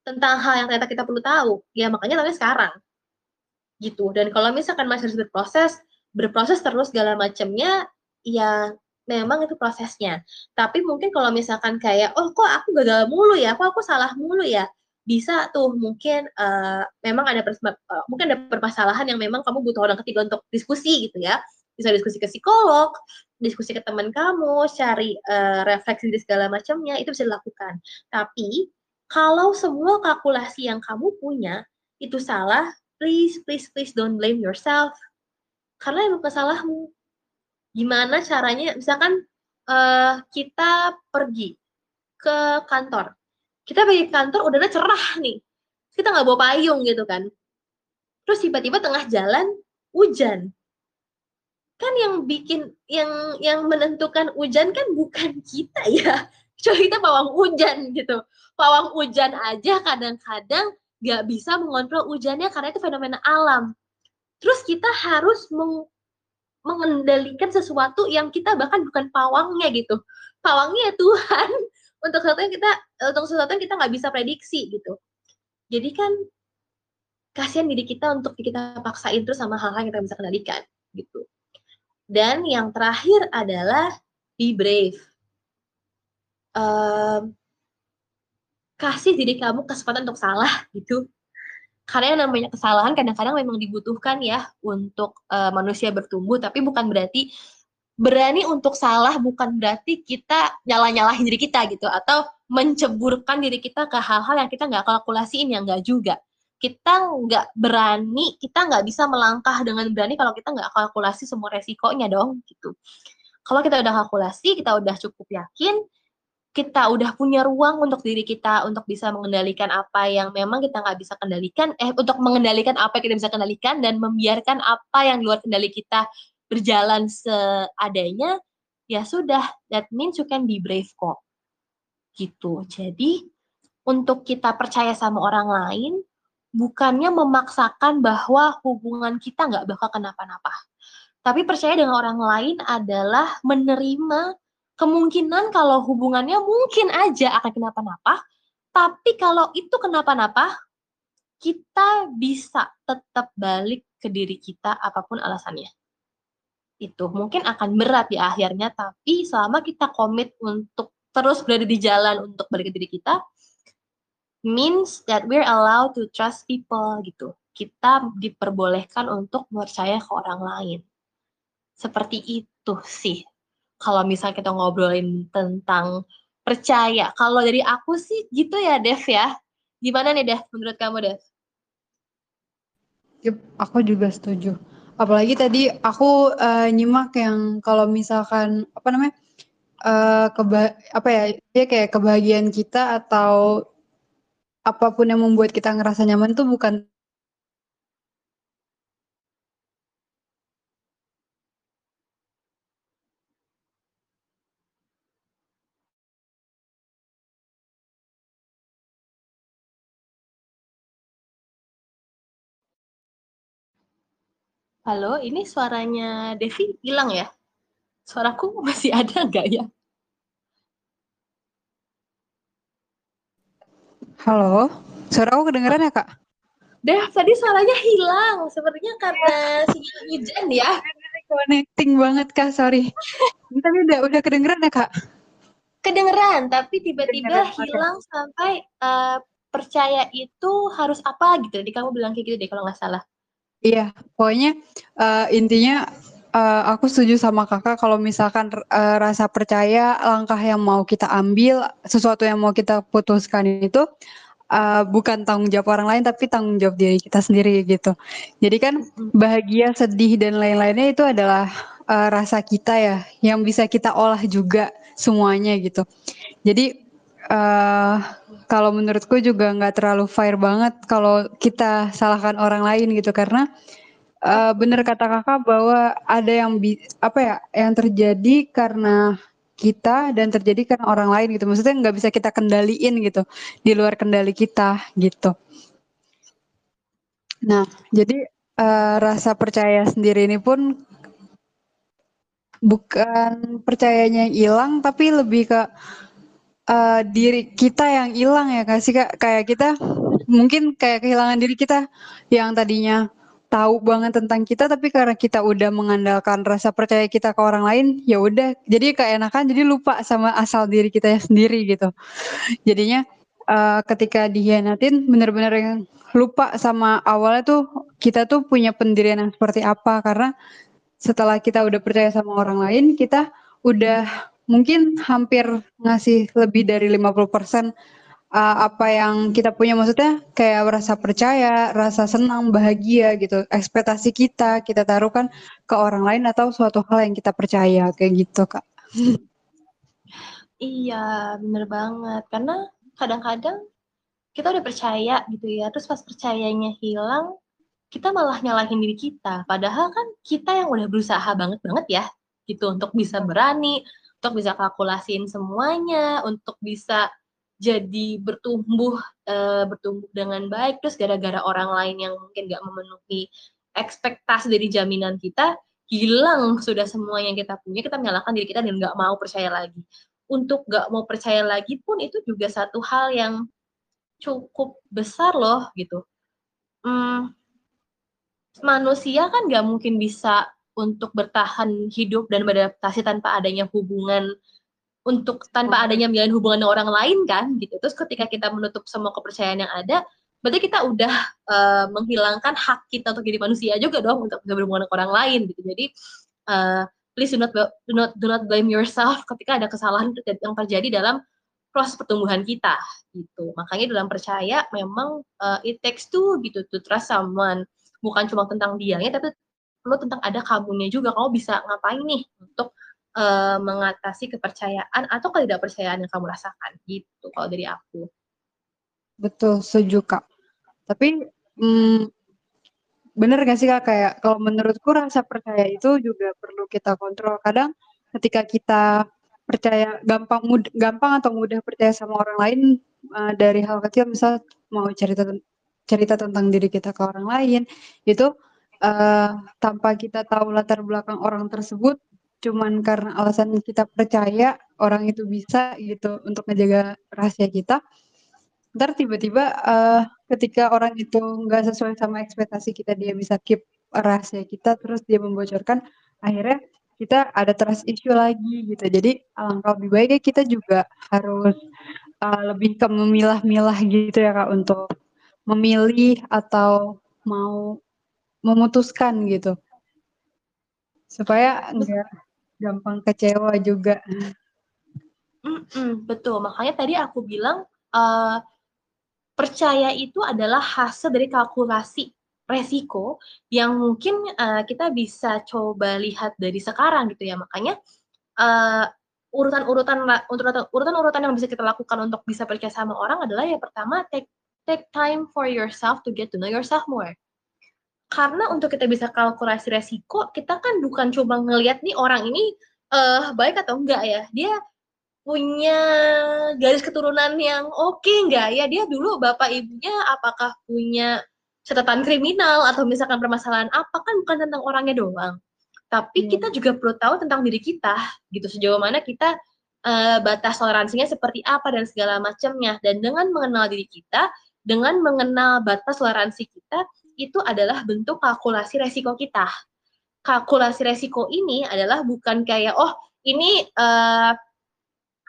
tentang hal yang ternyata kita perlu tahu. Ya makanya namanya sekarang gitu. Dan kalau misalkan masih harus berproses, berproses terus segala macamnya, ya memang itu prosesnya. Tapi mungkin kalau misalkan kayak, oh kok aku gagal mulu ya, kok aku salah mulu ya, bisa tuh mungkin uh, memang ada uh, mungkin ada permasalahan yang memang kamu butuh orang ketiga untuk diskusi gitu ya. Bisa diskusi ke psikolog, diskusi ke teman kamu, cari uh, refleksi di segala macamnya, itu bisa dilakukan. Tapi kalau semua kalkulasi yang kamu punya itu salah, please, please, please don't blame yourself. Karena itu kesalahmu gimana caranya? Misalkan uh, kita pergi ke kantor. Kita pergi ke kantor udahnya cerah nih. Kita nggak bawa payung gitu kan. Terus tiba-tiba tengah jalan hujan. Kan yang bikin yang yang menentukan hujan kan bukan kita ya kita pawang hujan gitu pawang hujan aja kadang-kadang nggak bisa mengontrol hujannya karena itu fenomena alam terus kita harus meng mengendalikan sesuatu yang kita bahkan bukan pawangnya gitu. Pawangnya ya Tuhan untuk sesuatu yang kita untuk sesuatu yang kita nggak bisa prediksi gitu. Jadi kan kasihan diri kita untuk kita paksain terus sama hal-hal yang kita bisa kendalikan gitu. Dan yang terakhir adalah be brave. Um, kasih diri kamu kesempatan untuk salah gitu. Karena yang namanya kesalahan kadang-kadang memang dibutuhkan ya untuk uh, manusia bertumbuh tapi bukan berarti berani untuk salah bukan berarti kita nyalah-nyalahin diri kita gitu. Atau menceburkan diri kita ke hal-hal yang kita nggak kalkulasiin yang nggak juga. Kita nggak berani kita nggak bisa melangkah dengan berani kalau kita nggak kalkulasi semua resikonya dong gitu. Kalau kita udah kalkulasi kita udah cukup yakin kita udah punya ruang untuk diri kita untuk bisa mengendalikan apa yang memang kita nggak bisa kendalikan, eh untuk mengendalikan apa yang kita bisa kendalikan dan membiarkan apa yang luar kendali kita berjalan seadanya, ya sudah, that means you can be brave kok. Gitu. Jadi untuk kita percaya sama orang lain, bukannya memaksakan bahwa hubungan kita nggak bakal kenapa-napa. Tapi percaya dengan orang lain adalah menerima kemungkinan kalau hubungannya mungkin aja akan kenapa-napa, tapi kalau itu kenapa-napa, kita bisa tetap balik ke diri kita apa pun alasannya. Itu mungkin akan berat di akhirnya, tapi selama kita komit untuk terus berada di jalan untuk balik ke diri kita, means that we're allowed to trust people gitu. Kita diperbolehkan untuk percaya ke orang lain. Seperti itu sih, kalau misal kita ngobrolin tentang percaya. Kalau dari aku sih gitu ya, Dev, ya. Gimana nih, Dev, menurut kamu, Dev? Yup, aku juga setuju. Apalagi tadi aku, eee, nyimak yang kalau misalkan, apa namanya, eee, keba apa ya, dia kayak kebahagiaan kita atau apa pun yang membuat kita ngerasa nyaman tuh bukan Halo, ini suaranya Devi hilang ya? Suaraku masih ada nggak ya? Halo, suara aku kedengeran ya, Kak? Dev, tadi suaranya hilang, sepertinya karena sinyal hujan ya? Connecting banget, Kak, sorry. Tapi udah udah kedengeran ya, Kak? Kedengeran, tapi tiba-tiba hilang sampai, eee, percaya itu harus apa gitu, tadi kamu bilang kayak gitu deh kalau nggak salah. Iya, pokoknya, eee, intinya, eee, aku setuju sama Kakak kalau misalkan, eee, rasa percaya langkah yang mau kita ambil, sesuatu yang mau kita putuskan itu, eee, bukan tanggung jawab orang lain, tapi tanggung jawab diri kita sendiri gitu. Jadi kan bahagia, sedih, dan lain-lainnya itu adalah, eee, rasa kita ya, yang bisa kita olah juga semuanya gitu. Jadi, eee, kalau menurutku juga nggak terlalu fair banget kalau kita salahkan orang lain gitu, karena, eee, bener kata Kakak bahwa ada yang bi apa ya, yang terjadi karena kita dan terjadi karena orang lain gitu, maksudnya nggak bisa kita kendaliin gitu, di luar kendali kita, gitu. Nah, jadi, eee, rasa percaya sendiri ini pun bukan percayanya yang hilang, tapi lebih ke, eee, diri kita yang hilang ya nggak sih, Kak? Kayak kita mungkin kayak kehilangan diri kita yang tadinya tahu banget tentang kita, tapi karena kita udah mengandalkan rasa percaya kita ke orang lain, ya udah jadi keenakan, jadi lupa sama asal diri kita sendiri gitu. Jadinya, eee, ketika dikhianatin bener-bener yang lupa sama awalnya tuh, kita tuh punya pendirian yang seperti apa, karena setelah kita udah percaya sama orang lain, kita udah mungkin hampir ngasih lebih dari 50%, eee, apa yang kita punya, maksudnya kayak rasa percaya, rasa senang, bahagia gitu, ekspektasi kita, kita taruhkan ke orang lain atau suatu hal yang kita percaya, kayak gitu, Kak. Iya, bener banget, karena kadang-kadang kita udah percaya gitu ya, terus pas percayanya hilang, kita malah nyalahin diri kita. Padahal kan kita yang udah berusaha banget banget ya, gitu, untuk bisa berani, untuk bisa kalkulasiin semuanya, untuk bisa jadi bertumbuh, eee, bertumbuh dengan baik, terus gara-gara orang lain yang mungkin nggak memenuhi ekspektasi dari jaminan kita, hilang sudah semua yang kita punya, kita menyalahkan diri kita dan nggak mau percaya lagi. Untuk nggak mau percaya lagi pun itu juga satu hal yang cukup besar loh, gitu. Mmm, manusia kan nggak mungkin bisa untuk bertahan hidup dan beradaptasi tanpa adanya hubungan untuk tanpa adanya menjalin hubungan dengan orang lain kan, gitu. Terus ketika kita menutup semua kepercayaan yang ada, berarti kita udah, eee, menghilangkan hak kita untuk jadi manusia juga dong, untuk bisa berhubungan dengan orang lain gitu. Jadi, eee, please do not do not do not blame yourself ketika ada kesalahan yang terjadi dalam proses pertumbuhan kita, gitu. Makanya dalam percaya memang, eee, it takes two gitu, to trust someone. Bukan cuma tentang dianya, tapi perlu tentang ada kamunya juga, kamu bisa ngapain nih untuk, eee, mengatasi kepercayaan atau ketidakpercayaan yang kamu rasakan, gitu kalau dari aku. Betul, setuju, Kak. Tapi, mmm, bener nggak sih, Kak, kayak kalau menurutku rasa percaya itu juga perlu kita kontrol. Kadang ketika kita percaya gampang mud gampang atau mudah percaya sama orang lain, eee, dari hal kecil misal mau cerita cerita tentang diri kita ke orang lain, itu, eee, tanpa kita tahu latar belakang orang tersebut, cuman karena alasan kita percaya orang itu bisa gitu untuk ngejaga rahasia kita, entar tiba-tiba, eee, ketika orang itu nggak sesuai sama ekspektasi kita, dia bisa keep rahasia kita, terus dia membocorkan, akhirnya kita ada trust issue lagi gitu. Jadi alangkah lebih baiknya kita juga harus, eee, lebih ke memilah-milah gitu ya, Kak, untuk memilih atau mau memutuskan gitu. supaya enggak gampang kecewa juga. Mhm, betul. Makanya tadi aku bilang, eee, percaya itu adalah hasil dari kalkulasi resiko yang mungkin, eee, kita bisa coba lihat dari sekarang gitu ya. Makanya, eee, urutan-urutan urutan-urutan yang bisa kita lakukan untuk bisa percaya sama orang adalah yang pertama take take time for yourself to get to know yourself more. Karena untuk kita bisa kalkulasi resiko, kita kan bukan coba ngelihat nih orang ini, eee, baik atau enggak ya, dia punya garis keturunan yang oke nggak ya, dia dulu bapak ibunya apakah punya catatan kriminal atau misalkan permasalahan apa, kan bukan tentang orangnya doang. Tapi kita Iya. juga perlu tahu tentang diri kita, gitu, sejauh mana kita, eee, batas toleransinya seperti apa dan segala macamnya. Dan dengan mengenal diri kita, dengan mengenal batas toleransi kita, itu adalah bentuk kalkulasi resiko kita. Kalkulasi resiko ini adalah bukan kayak, "Oh, ini, eee,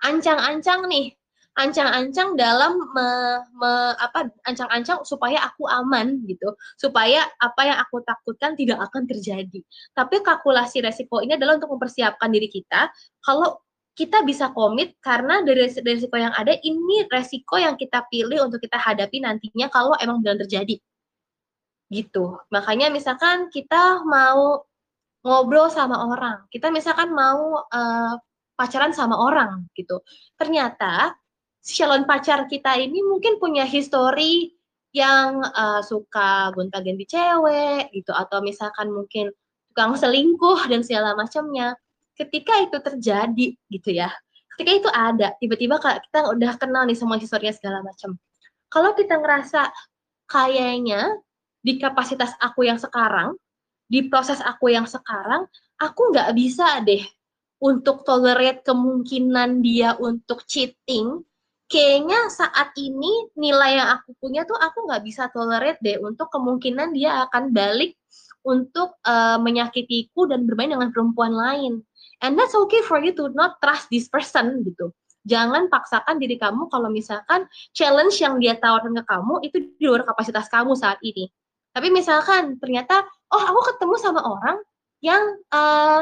ancang-ancang nih, ancang-ancang dalam me me apa, ancang-ancang supaya aku aman," gitu, supaya apa yang aku takutkan tidak akan terjadi. Tapi kalkulasi resiko ini adalah untuk mempersiapkan diri kita, kalau kita bisa komit karena dari resi resiko yang ada, ini resiko yang kita pilih untuk kita hadapi nantinya kalau emang beneran terjadi. Gitu. Makanya misalkan kita mau ngobrol sama orang, kita misalkan mau, eee, pacaran sama orang gitu, ternyata si calon pacar kita ini mungkin punya history yang, eee, suka gonta-ganti cewek gitu, atau misalkan mungkin tukang selingkuh dan segala macamnya. Ketika itu terjadi gitu ya, ketika itu ada, tiba-tiba kita udah kenal nih semua historinya segala macam. Kalau kita ngerasa, kayaknya di kapasitas aku yang sekarang, di proses aku yang sekarang, aku nggak bisa deh untuk tolerate kemungkinan dia untuk cheating, kayaknya saat ini nilai yang aku punya tuh aku nggak bisa tolerate deh untuk kemungkinan dia akan balik untuk, eee, menyakitiku dan bermain dengan perempuan lain. And that's okay for you to not trust this person gitu. Jangan paksakan diri kamu kalau misalkan challenge yang dia tawarkan ke kamu itu di luar kapasitas kamu saat ini. Tapi misalkan ternyata, oh aku ketemu sama orang yang, eee,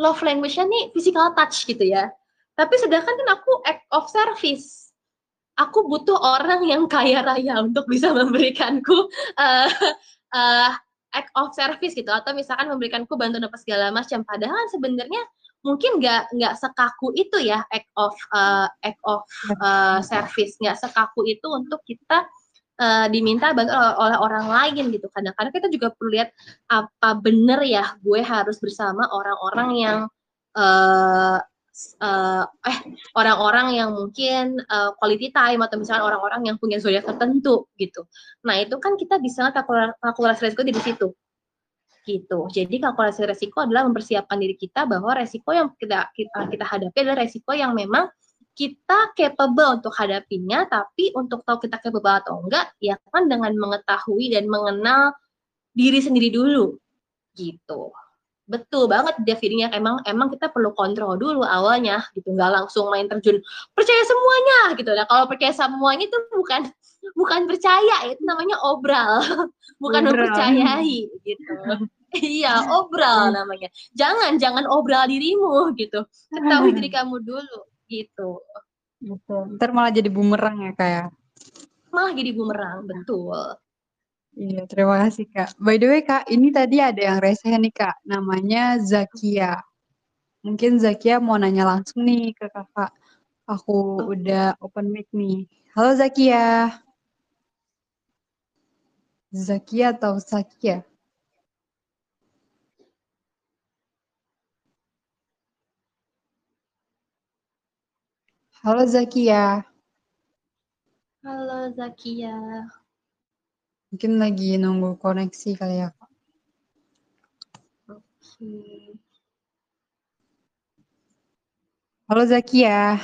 love language-nya nih physical touch gitu ya, tapi sedangkan kan aku act of service. Aku butuh orang yang kaya raya untuk bisa memberikanku, eee eee, act of service gitu, atau misalkan memberikanku bantuan apa segala macam. Padahal sebenarnya mungkin nggak nggak sekaku itu ya act of, eee, act of, eee, service, nggak sekaku itu untuk kita, eee, diminta oleh orang lain gitu. Kadang-kadang kita juga perlu lihat, apa bener ya gue harus bersama orang-orang yang, s eee, eh, orang-orang yang mungkin, eee, quality time atau misalkan orang-orang yang punya zodiak tertentu gitu. Nah itu kan kita bisa kalkula kalkulasi resiko di situ, gitu. Jadi kalkulasi resiko adalah mempersiapkan diri kita bahwa resiko yang kita kita kita hadapi adalah resiko yang memang kita capable untuk hadapinya, tapi untuk tahu kita capable atau enggak, ya kan dengan mengetahui dan mengenal diri sendiri dulu, gitu. Betul banget defininya, emang emang kita perlu kontrol dulu awalnya gitu, nggak langsung main terjun, "Percaya semuanya!" gitu. Nah kalau percaya semuanya itu bukan bukan percaya, itu namanya obral, bukan Obral. mempercayai gitu. Iya, obral namanya. Jangan jangan obral dirimu gitu, ketahui diri kamu dulu, gitu. Betul, entar malah jadi bumerang ya, Kak, ya? Malah jadi bumerang, betul. Iya, terima kasih, Kak. By the way, Kak, ini tadi ada yang rese nih, Kak, namanya Zakia. Mungkin Zakia mau nanya langsung nih ke Kakak. Aku Oke. udah open mic nih. Halo Zakia. Zakia atau Sakia? Halo Zakia. Halo Zakia. Mungkin lagi nunggu koneksi kali ya, Kak. Oke. Halo Zakia.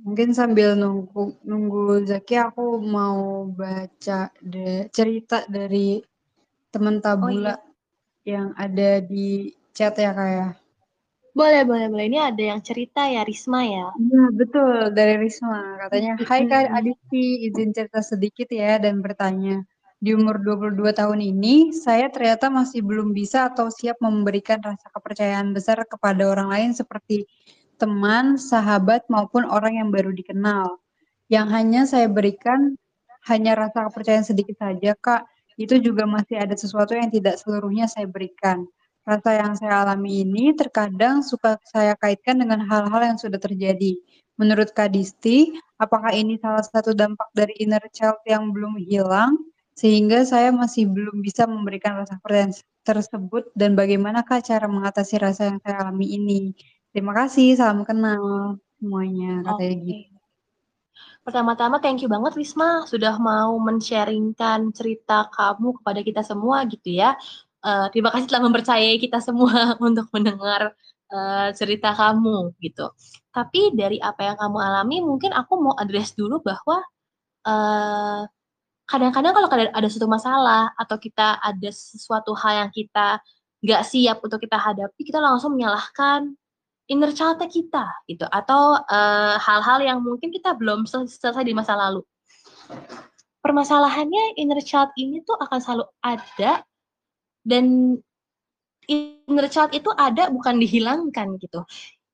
Mungkin sambil nunggu nunggu Zakia, aku mau baca de cerita dari teman Oh Tabula iya. yang ada di chat ya, Kak, ya. Boleh boleh boleh, ini ada yang cerita ya, Risma ya? Iya betul, dari Risma. Katanya, "Hai Kak. Adisti, izin cerita sedikit ya dan bertanya. Di umur 22 tahun ini, saya ternyata masih belum bisa atau siap memberikan rasa kepercayaan besar kepada orang lain seperti teman, sahabat, maupun orang yang baru dikenal. Yang hanya saya berikan hanya rasa kepercayaan sedikit saja, Kak. Itu juga masih ada sesuatu yang tidak seluruhnya saya berikan. Rasa yang saya alami ini terkadang suka saya kaitkan dengan hal-hal yang sudah terjadi. Menurut Kak Disti, apakah ini salah satu dampak dari inner child yang belum hilang? sehingga saya masih belum bisa memberikan rasa percaya tersebut dan bagaimanakah cara mengatasi rasa yang saya alami ini. Terima kasih, salam kenal semuanya, katanya Oke. gitu. Pertama-tama thank you banget Wisma sudah mau men-sharingkan cerita kamu kepada kita semua gitu ya. Uh, terima kasih telah mempercayai kita semua untuk mendengar uh, cerita kamu gitu. Tapi dari apa yang kamu alami, mungkin aku mau address dulu bahwa uh, kadang-kadang kalau ada suatu masalah atau kita ada sesuatu hal yang kita nggak siap untuk kita hadapi, kita langsung menyalahkan inner child kita gitu atau hal hal-hal yang mungkin kita belum selesai di masa lalu. Permasalahannya inner child ini tuh akan selalu ada dan inner child itu ada bukan dihilangkan gitu.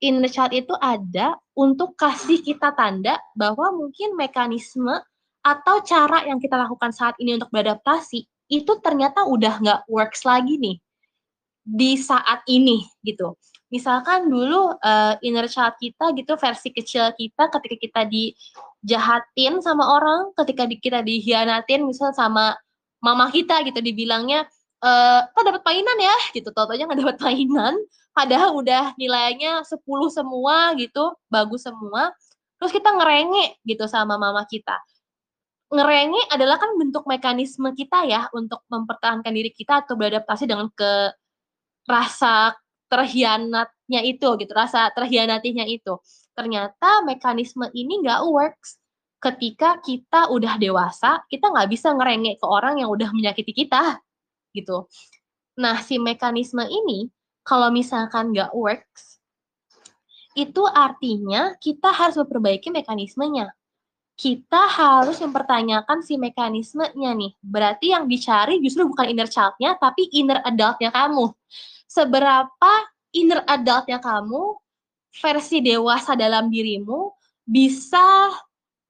Inner child itu ada untuk kasih kita tanda bahwa mungkin mekanisme atau cara yang kita lakukan saat ini untuk beradaptasi itu ternyata udah nggak works lagi nih di saat ini gitu. Misalkan dulu uh, inner child kita gitu versi kecil kita ketika kita dijahatin sama orang, ketika kita dihianatin misal sama mama kita gitu dibilangnya eh kok dapat mainan ya? Gitu totonya nggak dapat mainan. Padahal udah nilainya 10 semua gitu bagus semua. Terus kita ngerengek gitu sama mama kita. Ngerengek adalah kan bentuk mekanisme kita ya untuk mempertahankan diri kita atau beradaptasi dengan ke rasa terhianatnya itu gitu, rasa terhianatinya itu. Ternyata mekanisme ini nggak works. Ketika kita udah dewasa, kita nggak bisa ngerengek ke orang yang udah menyakiti kita gitu. Nah, si mekanisme ini kalau misalkan nggak works, itu artinya kita harus memperbaiki mekanismenya kita harus mempertanyakan si mekanismenya nih. Berarti yang dicari justru bukan inner child-nya, tapi inner adult-nya kamu. Seberapa inner adult-nya kamu, versi dewasa dalam dirimu, bisa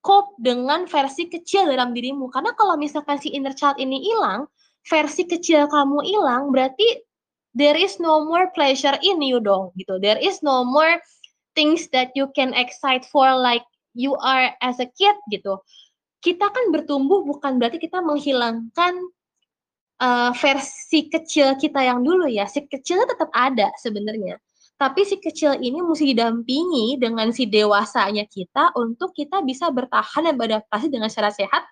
cope dengan versi kecil dalam dirimu. Karena kalau misalkan si inner child ini hilang, versi kecil kamu hilang, berarti there is no more pleasure in you dong, gitu. There is no more things that you can excite for like you are as a kid gitu kita kan bertumbuh bukan berarti kita menghilangkan uh, versi kecil kita yang dulu ya si kecilnya tetap ada sebenarnya tapi si kecil ini mesti didampingi dengan si dewasanya kita untuk kita bisa bertahan dan beradaptasi dengan secara sehat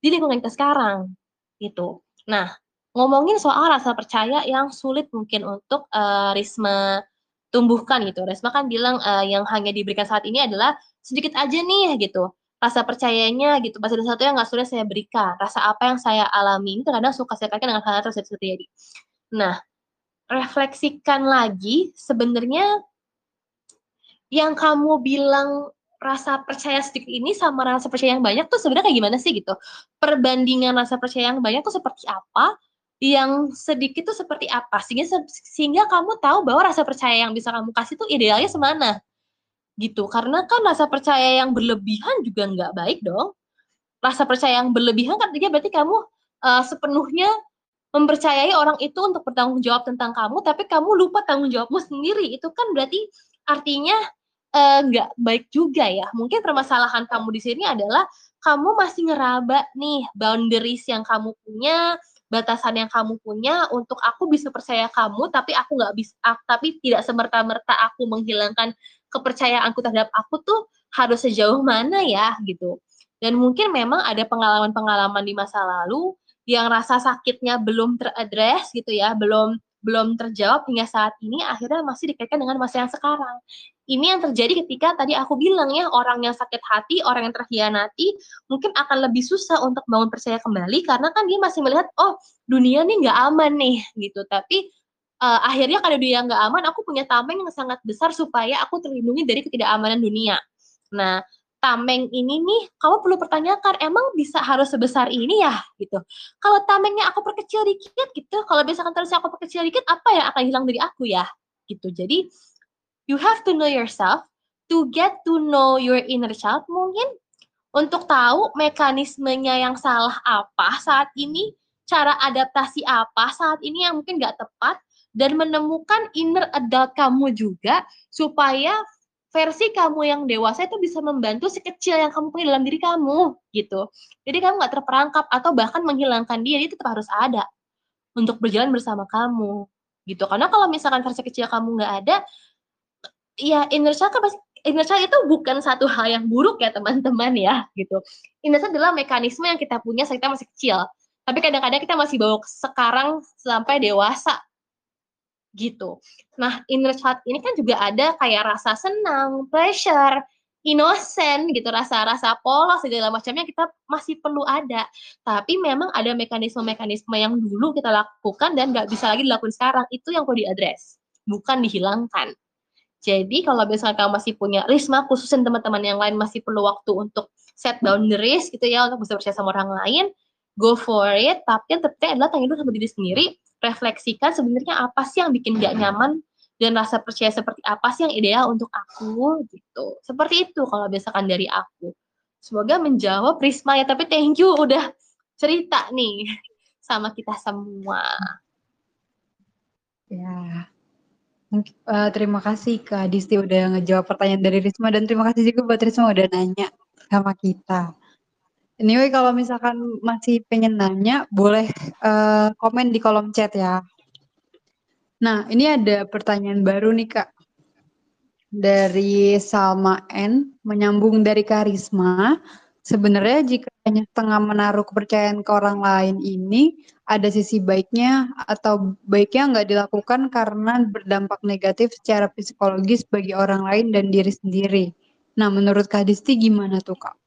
di lingkungan kita sekarang gitu. Nah, ngomongin soal rasa percaya yang sulit mungkin untuk uh, Risma tumbuhkan gitu. Risma kan bilang uh, yang hanya diberikan saat ini adalah sedikit aja nih gitu rasa percayanya gitu. Pasti ada sesuatu yang nggak sudah saya berikan. Rasa apa yang saya alami ini terkadang suka saya kaitkan dengan hal-hal tersebut terjadi. Nah refleksikan lagi sebenarnya yang kamu bilang rasa percaya sedikit ini sama rasa percaya yang banyak tuh sebenarnya kayak gimana sih gitu? Perbandingan rasa percaya yang banyak tuh seperti apa yang sedikit tuh seperti apa? Sehingga sehingga kamu tahu bahwa rasa percaya yang bisa kamu kasih tuh idealnya semana gitu. Karena kan rasa percaya yang berlebihan juga nggak baik dong. Rasa percaya yang berlebihan kan artinya berarti kamu uh, sepenuhnya mempercayai orang itu untuk bertanggung jawab tentang kamu tapi kamu lupa tanggung jawabmu sendiri. Itu kan berarti artinya nggak uh, baik juga ya mungkin permasalahan kamu di sini adalah kamu masih ngeraba nih boundaries yang kamu punya batasan yang kamu punya untuk aku bisa percaya kamu tapi aku nggak bisa tapi tidak semerta-merta aku menghilangkan kepercayaanku terhadap aku tuh harus sejauh mana ya gitu. Dan mungkin memang ada pengalaman-pengalaman di masa lalu yang rasa sakitnya belum teradres gitu ya, belum belum terjawab hingga saat ini akhirnya masih dikaitkan dengan masa yang sekarang. Ini yang terjadi ketika tadi aku bilang ya orang yang sakit hati, orang yang terhianati mungkin akan lebih susah untuk bangun percaya kembali karena kan dia masih melihat oh dunia nih nggak aman nih gitu. Tapi uh, akhirnya kalau dia nggak aman, aku punya tameng yang sangat besar supaya aku terlindungi dari ketidakamanan dunia. Nah, tameng ini nih, kamu perlu pertanyakan, emang bisa harus sebesar ini ya? Gitu. Kalau tamengnya aku perkecil dikit gitu, kalau misalkan terus aku perkecil dikit, apa yang akan hilang dari aku ya? Gitu. Jadi, you have to know yourself, to get to know your inner child mungkin, untuk tahu mekanismenya yang salah apa saat ini, cara adaptasi apa saat ini yang mungkin nggak tepat, dan menemukan inner adult kamu juga, supaya versi kamu yang dewasa itu bisa membantu sekecil yang kamu punya dalam diri kamu gitu. Jadi kamu nggak terperangkap atau bahkan menghilangkan dia, dia tetap harus ada untuk berjalan bersama kamu gitu. Karena kalau misalkan versi kecil kamu nggak ada, ya inner child kan inner child itu bukan satu hal yang buruk ya teman-teman ya gitu. Inner child adalah mekanisme yang kita punya saat kita masih kecil. Tapi kadang-kadang kita masih bawa sekarang sampai dewasa gitu. Nah, inner child ini kan juga ada kayak rasa senang, pleasure, innocent gitu, rasa-rasa polos segala macamnya kita masih perlu ada. Tapi memang ada mekanisme-mekanisme yang dulu kita lakukan dan nggak bisa lagi dilakukan sekarang. Itu yang perlu diadres, bukan dihilangkan. Jadi kalau misalnya kamu masih punya risma, khususnya teman-teman yang lain masih perlu waktu untuk set boundaries gitu ya, untuk bisa percaya sama orang lain, go for it. Tapi yang terpenting adalah tanya dulu sama diri sendiri, refleksikan sebenarnya apa sih yang bikin gak nyaman dan rasa percaya seperti apa sih yang ideal untuk aku gitu. Seperti itu kalau biasakan dari aku. Semoga menjawab Prisma ya, tapi thank you udah cerita nih sama kita semua. Ya, uh, terima kasih Kak Disti udah ngejawab pertanyaan dari Risma dan terima kasih juga buat Risma udah nanya sama kita. Anyway, kalau misalkan masih pengen nanya, boleh uh, komen di kolom chat ya. Nah, ini ada pertanyaan baru nih, Kak. Dari Salma N, menyambung dari Karisma. Sebenarnya jika hanya setengah menaruh kepercayaan ke orang lain ini, ada sisi baiknya atau baiknya nggak dilakukan karena berdampak negatif secara psikologis bagi orang lain dan diri sendiri. Nah, menurut Kak Disti gimana tuh, Kak?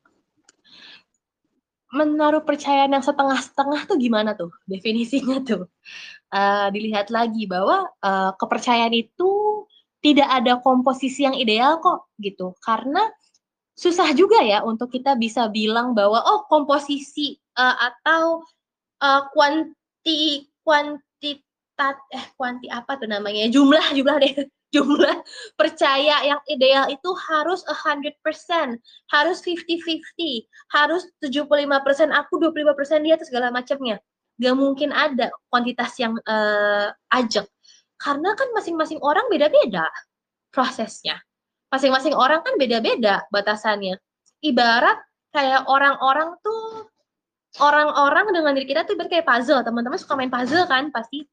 menaruh percayaan yang setengah-setengah tuh gimana tuh definisinya tuh? Uh, dilihat lagi bahwa uh, kepercayaan itu tidak ada komposisi yang ideal kok gitu. Karena susah juga ya untuk kita bisa bilang bahwa oh komposisi uh, atau uh, kuanti kuantitat eh kuanti apa tuh namanya jumlah jumlah deh jumlah percaya yang ideal itu harus 100%, harus 50-50, harus 75% aku, 25% dia, atau segala macamnya. Gak mungkin ada kuantitas yang uh, ajak. Karena kan masing-masing orang beda-beda prosesnya. Masing-masing orang kan beda-beda batasannya. Ibarat kayak orang-orang tuh, orang-orang dengan diri kita tuh kayak puzzle. Teman-teman suka main puzzle kan? Pasti.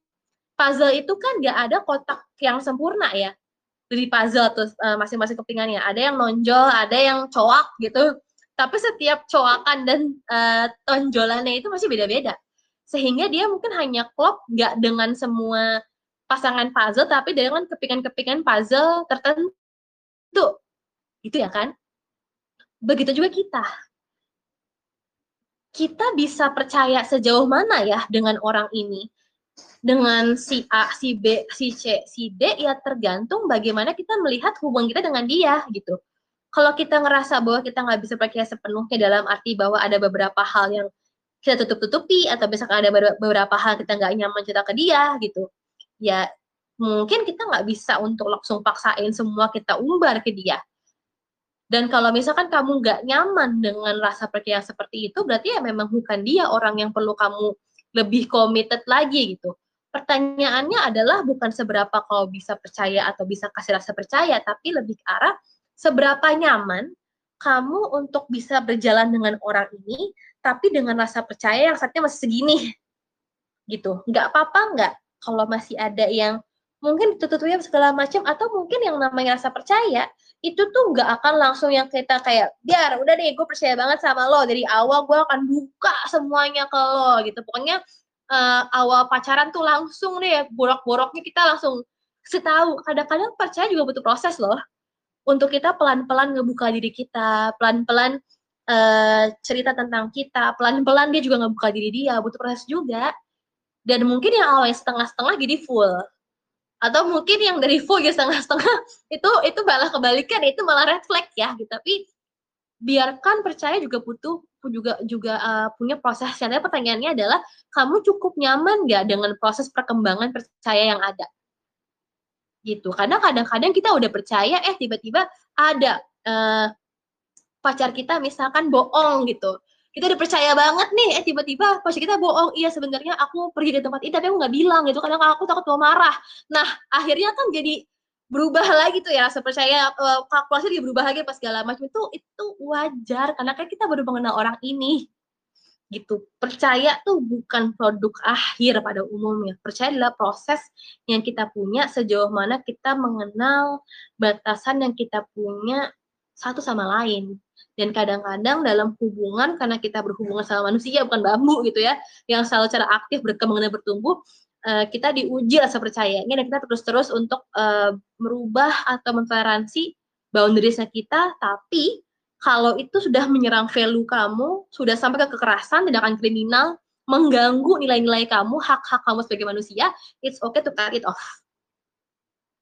Puzzle itu kan nggak ada kotak yang sempurna ya. Dari puzzle tuh uh, masing-masing kepingannya. Ada yang nonjol ada yang coak gitu. Tapi setiap coakan dan uh, tonjolannya itu masih beda-beda. Sehingga dia mungkin hanya klop nggak dengan semua pasangan puzzle tapi dengan kepingan-kepingan puzzle tertentu itu ya kan? Begitu juga kita. Kita bisa percaya sejauh mana ya dengan orang ini? Dengan si A, si B, si C, si D ya tergantung bagaimana kita melihat hubungan kita dengan dia gitu. Kalau kita ngerasa bahwa kita nggak bisa percaya sepenuhnya dalam arti bahwa ada beberapa hal yang kita tutup-tutupi atau misalkan ada beberapa hal kita nggak nyaman cerita ke dia gitu, ya mungkin kita nggak bisa untuk langsung paksain semua kita umbar ke dia. Dan kalau misalkan kamu nggak nyaman dengan rasa percaya seperti itu, berarti ya memang bukan dia orang yang perlu kamu lebih committed lagi gitu pertanyaannya adalah bukan seberapa kau bisa percaya atau bisa kasih rasa percaya, tapi lebih ke arah seberapa nyaman kamu untuk bisa berjalan dengan orang ini, tapi dengan rasa percaya yang saatnya masih segini. Gitu. Nggak apa-apa nggak kalau masih ada yang mungkin tutupnya segala macam atau mungkin yang namanya rasa percaya itu tuh nggak akan langsung yang kita kayak biar udah deh gue percaya banget sama lo. Dari awal gue akan buka semuanya ke lo gitu. Pokoknya uh, awal pacaran tuh langsung deh borok-boroknya kita langsung setahu. Kadang-kadang percaya juga butuh proses loh untuk kita pelan-pelan ngebuka diri kita pelan-pelan uh, cerita tentang kita pelan-pelan dia juga ngebuka diri dia butuh proses juga. Dan mungkin yang awalnya setengah-setengah jadi full atau mungkin yang dari full ya setengah-setengah itu itu malah kebalikan itu malah red flag ya gitu tapi biarkan percaya juga butuh juga juga uh, punya proses. Jadi pertanyaannya adalah kamu cukup nyaman nggak dengan proses perkembangan percaya yang ada? Gitu. Karena kadang-kadang kita udah percaya, eh tiba-tiba ada uh, pacar kita misalkan bohong gitu. Kita udah percaya banget nih, eh tiba-tiba pacar kita bohong. Iya sebenarnya aku pergi ke tempat ini tapi aku nggak bilang gitu. Karena aku takut mau marah. Nah akhirnya kan jadi berubah lagi tuh ya rasa percaya uh, kalkulasi dia berubah lagi pas segala macam itu itu wajar karena kan kita baru mengenal orang ini gitu percaya tuh bukan produk akhir pada umumnya percaya adalah proses yang kita punya sejauh mana kita mengenal batasan yang kita punya satu sama lain dan kadang-kadang dalam hubungan karena kita berhubungan sama manusia bukan bambu gitu ya yang selalu secara aktif berkembang dan bertumbuh uh, kita diuji rasa percayanya dan kita terus-terus untuk uh, merubah atau mentoleransi boundariesnya kita, tapi kalau itu sudah menyerang value kamu, sudah sampai ke kekerasan, tindakan kriminal, mengganggu nilai-nilai kamu, hak-hak kamu sebagai manusia, it's okay to cut it off.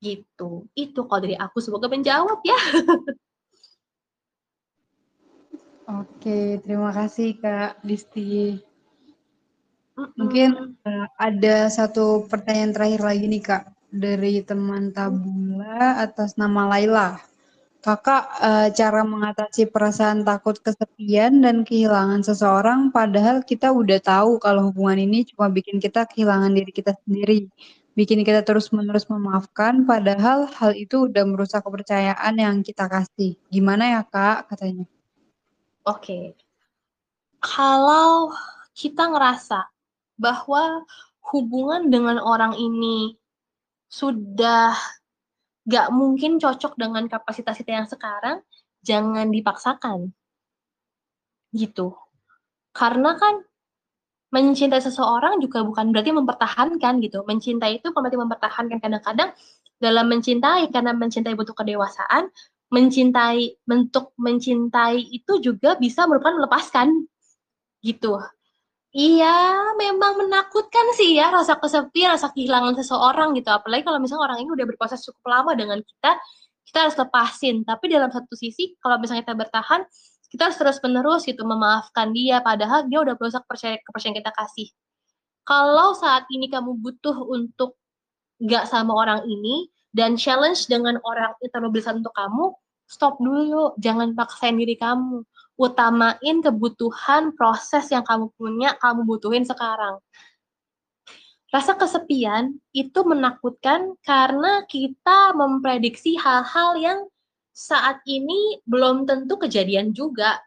Gitu. Itu kalau dari aku semoga menjawab ya. Oke, terima kasih Kak Disti. Mungkin uh, ada satu pertanyaan terakhir lagi nih Kak dari teman Tabula atas nama Laila. Kakak, uh, cara mengatasi perasaan takut kesepian dan kehilangan seseorang padahal kita udah tahu kalau hubungan ini cuma bikin kita kehilangan diri kita sendiri. Bikin kita terus-menerus memaafkan padahal hal itu udah merusak kepercayaan yang kita kasih. Gimana ya Kak katanya? Oke. Kalau kita ngerasa bahwa hubungan dengan orang ini sudah gak mungkin cocok dengan kapasitas kita yang sekarang, jangan dipaksakan. Gitu. Karena kan mencintai seseorang juga bukan berarti mempertahankan gitu. Mencintai itu bukan berarti mempertahankan. Kadang-kadang dalam mencintai, karena mencintai butuh kedewasaan, mencintai, bentuk mencintai itu juga bisa merupakan melepaskan gitu. Iya, memang menakutkan sih ya rasa kesepian, rasa kehilangan seseorang gitu. Apalagi kalau misalnya orang ini udah berproses cukup lama dengan kita, kita harus lepasin. Tapi dalam satu sisi, kalau misalnya kita bertahan, kita harus terus-menerus gitu memaafkan dia, padahal dia udah berusaha percaya kepercayaan kita kasih. Kalau saat ini kamu butuh untuk gak sama orang ini, dan challenge dengan orang terlalu besar untuk kamu, stop dulu, jangan paksain diri kamu utamain kebutuhan proses yang kamu punya, kamu butuhin sekarang. Rasa kesepian itu menakutkan karena kita memprediksi hal-hal yang saat ini belum tentu kejadian juga.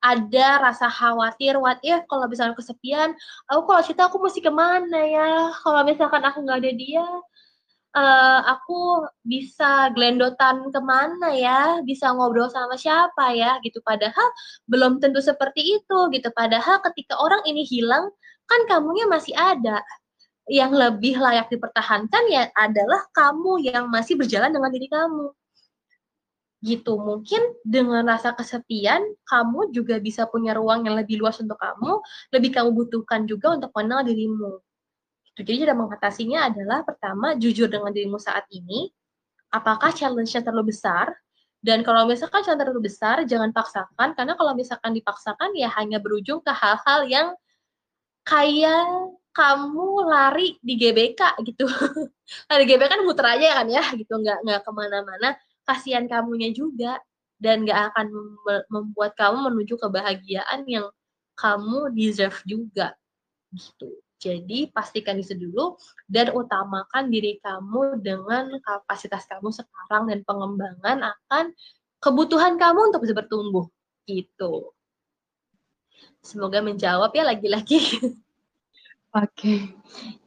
Ada rasa khawatir, what if kalau misalnya kesepian, aku kalau cerita aku mesti ke mana ya? Kalau misalkan aku nggak ada dia, uh, aku bisa glendotan ke mana ya, bisa ngobrol sama siapa ya, gitu. Padahal belum tentu seperti itu, gitu. Padahal ketika orang ini hilang, kan kamunya masih ada. Yang lebih layak dipertahankan ya adalah kamu yang masih berjalan dengan diri kamu. Gitu, mungkin dengan rasa kesepian, kamu juga bisa punya ruang yang lebih luas untuk kamu, lebih kamu butuhkan juga untuk mengenal dirimu. Jadi cara mengatasinya adalah pertama jujur dengan dirimu saat ini, apakah challenge-nya terlalu besar? Dan kalau misalkan challenge terlalu besar, jangan paksakan karena kalau misalkan dipaksakan ya hanya berujung ke hal-hal yang kayak kamu lari di GBK gitu. nah, di GBK kan muter aja kan ya gitu, nggak nggak ke mana-mana. Kasihan kamunya juga dan nggak akan membuat kamu menuju kebahagiaan yang kamu deserve juga gitu. Jadi pastikan itu dulu dan utamakan diri kamu dengan kapasitas kamu sekarang dan pengembangan akan kebutuhan kamu untuk bisa bertumbuh gitu. Semoga menjawab ya lagi-lagi. Oke.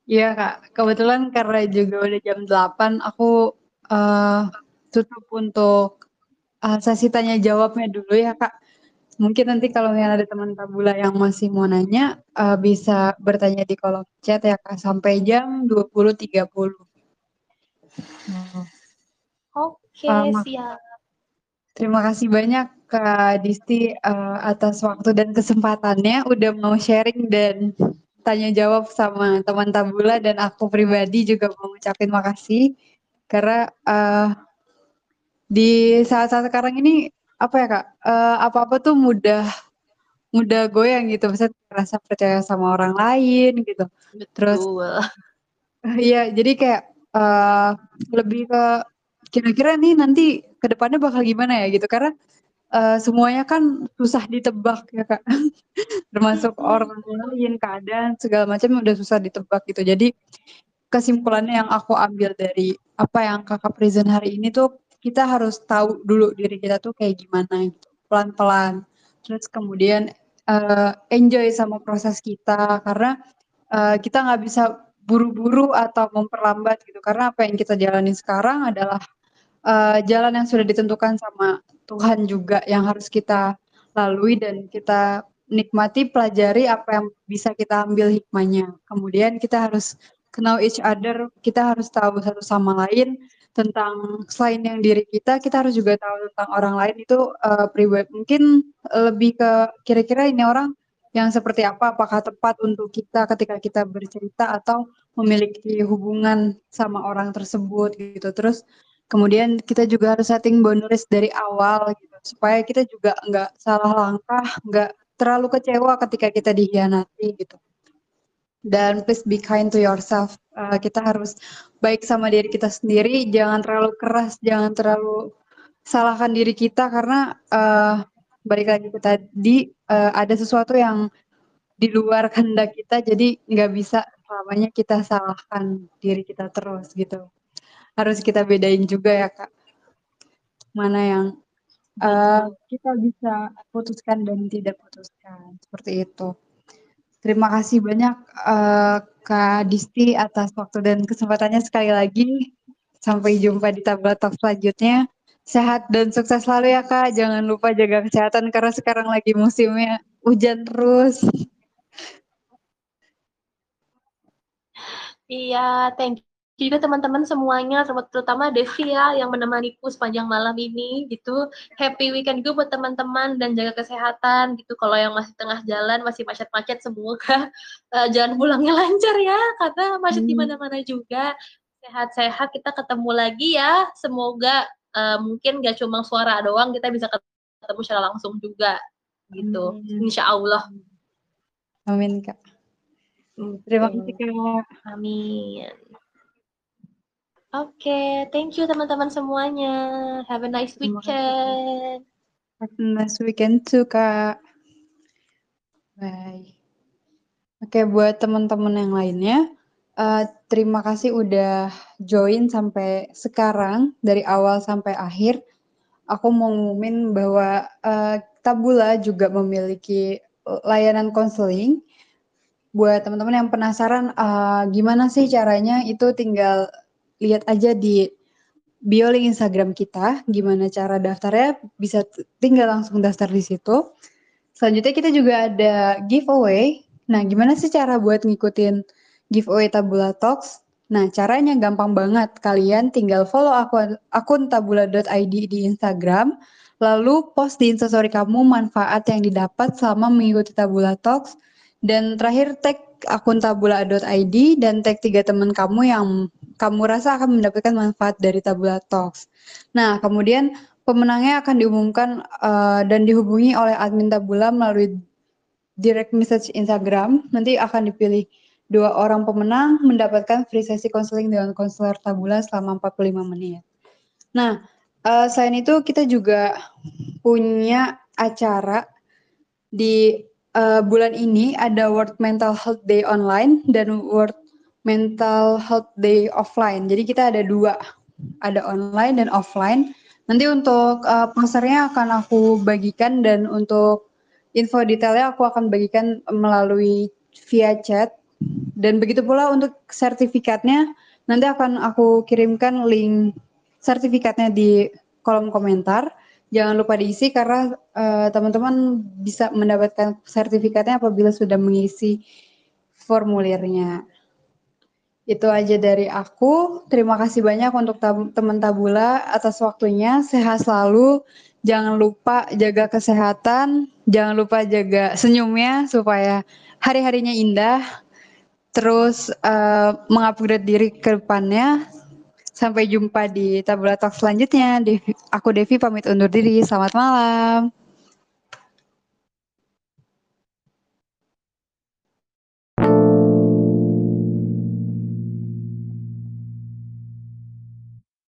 Iya Kak, kebetulan karena juga udah jam 8, aku uh, tutup untuk uh, sesi tanya jawabnya dulu ya Kak. Mungkin nanti kalau ada teman tabula yang masih mau nanya, uh, bisa bertanya di kolom chat ya Kak, sampai jam 20.30. Hmm. Oke, uh, siap. Terima kasih banyak Kak Disti uh, atas waktu dan kesempatannya udah mau sharing dan tanya jawab sama teman tabula dan aku pribadi juga mau ngucapin makasih karena uh, di saat-saat sekarang ini apa ya Kak, eee, apa-apa tuh mudah mudah goyang gitu, misalnya rasa percaya sama orang lain gitu. Terus Betul. iya, jadi kayak, eee, lebih ke kira-kira nih nanti ke depannya bakal gimana ya gitu, karena, eee, semuanya kan susah ditebak ya Kak, termasuk orang lain, keadaan, segala macam udah susah ditebak gitu. Jadi, kesimpulannya yang aku ambil dari apa yang Kakak present hari ini tuh, kita harus tahu dulu diri kita tuh kayak gimana gitu, pelan-pelan. Terus kemudian, eee, enjoy sama proses kita karena, eee, kita nggak bisa buru-buru atau memperlambat gitu, karena apa yang kita jalani sekarang adalah, eee, jalan yang sudah ditentukan sama Tuhan juga yang harus kita lalui dan kita nikmati, pelajari apa yang bisa kita ambil hikmahnya. Kemudian kita harus know each other, kita harus tahu satu sama lain tentang selain yang diri kita, kita harus juga tahu tentang orang lain itu, eee, priba mungkin lebih ke kira-kira ini orang yang seperti apa, apakah tepat untuk kita ketika kita bercerita atau memiliki hubungan sama orang tersebut gitu. Terus kemudian kita juga harus setting boundaries dari awal gitu, supaya kita juga nggak salah langkah, nggak terlalu kecewa ketika kita dikhianati gitu. Dan please be kind to yourself, eee, kita harus baik sama diri kita sendiri, jangan terlalu keras, jangan terlalu salahkan diri kita karena, eee, balik lagi ke tadi, eee, ada sesuatu yang di luar kehendak kita, jadi nggak bisa selamanya kita salahkan diri kita terus gitu. Harus kita bedain juga ya Kak. Mana yang, Betul. kita bisa putuskan dan tidak putuskan, seperti itu. Terima kasih banyak, eee, Kak Disti atas waktu dan kesempatannya sekali lagi. Sampai jumpa di Tabula Talks selanjutnya. Sehat dan sukses selalu ya Kak, jangan lupa jaga kesehatan karena sekarang lagi musimnya hujan terus. Iya, thank you juga teman-teman semuanya, terutama Devi ya yang menemaniku sepanjang malam ini gitu. Happy weekend juga buat teman-teman dan jaga kesehatan gitu. Kalau yang masih tengah jalan, masih macet-macet semoga, eee, jalan pulangnya lancar ya, karena macet di Mmm. mana-mana juga. Sehat-sehat, kita ketemu lagi ya, semoga, eee, mungkin nggak cuma suara doang, kita bisa ketemu secara langsung juga, gitu. Amin. Insya Allah. Amin Kak. Terima kasih Oke. Kak. Amin. Oke, thank you teman-teman semuanya. Have a nice weekend. Have a nice weekend too Kak. Bye. Oke, buat teman-teman yang lainnya, eee, terima kasih udah join sampai sekarang, dari awal sampai akhir. Aku mau ngumumin bahwa, eee, Tabula juga memiliki layanan konseling. Buat teman-teman yang penasaran, eee, gimana sih caranya, itu tinggal lihat aja di bio link Instagram kita, gimana cara daftarnya, bisa tinggal langsung daftar di situ. Selanjutnya kita juga ada giveaway. Nah, gimana sih cara buat ngikutin giveaway Tabula Talks? Nah, caranya gampang banget, kalian tinggal follow akun akun tabula.id di Instagram, lalu post di Instastory kamu manfaat yang didapat selama mengikuti Tabula Talks, dan terakhir tag akun tabula.id dan tag 3 teman kamu yang kamu rasa akan mendapatkan manfaat dari Tabula Talks. Nah, kemudian pemenangnya akan diumumkan, eee, dan dihubungi oleh admin Tabula melalui direct message Instagram, nanti akan dipilih 2 orang pemenang mendapatkan free sesi konseling dengan konselor Tabula selama 45 menit. Nah, eee, selain itu kita juga punya acara di, eee, bulan ini ada World Mental Health Day online dan World Mental Health Day offline. Jadi kita ada 2, ada online dan offline. Nanti untuk, eee, posternya akan aku bagikan dan untuk info detailnya aku akan bagikan melalui via chat, dan begitu pula untuk sertifikatnya, nanti akan aku kirimkan link sertifikatnya di kolom komentar. Jangan lupa diisi karena, eee, teman-teman bisa mendapatkan sertifikatnya apabila sudah mengisi formulirnya. Itu aja dari aku, terima kasih banyak untuk tab teman Tabula atas waktunya, sehat selalu, jangan lupa jaga kesehatan, jangan lupa jaga senyumnya supaya hari-harinya indah, terus, eee, meng-upgrade diri ke depannya. Sampai jumpa di Tabula Talk selanjutnya. Aku Devi pamit undur diri. Selamat malam.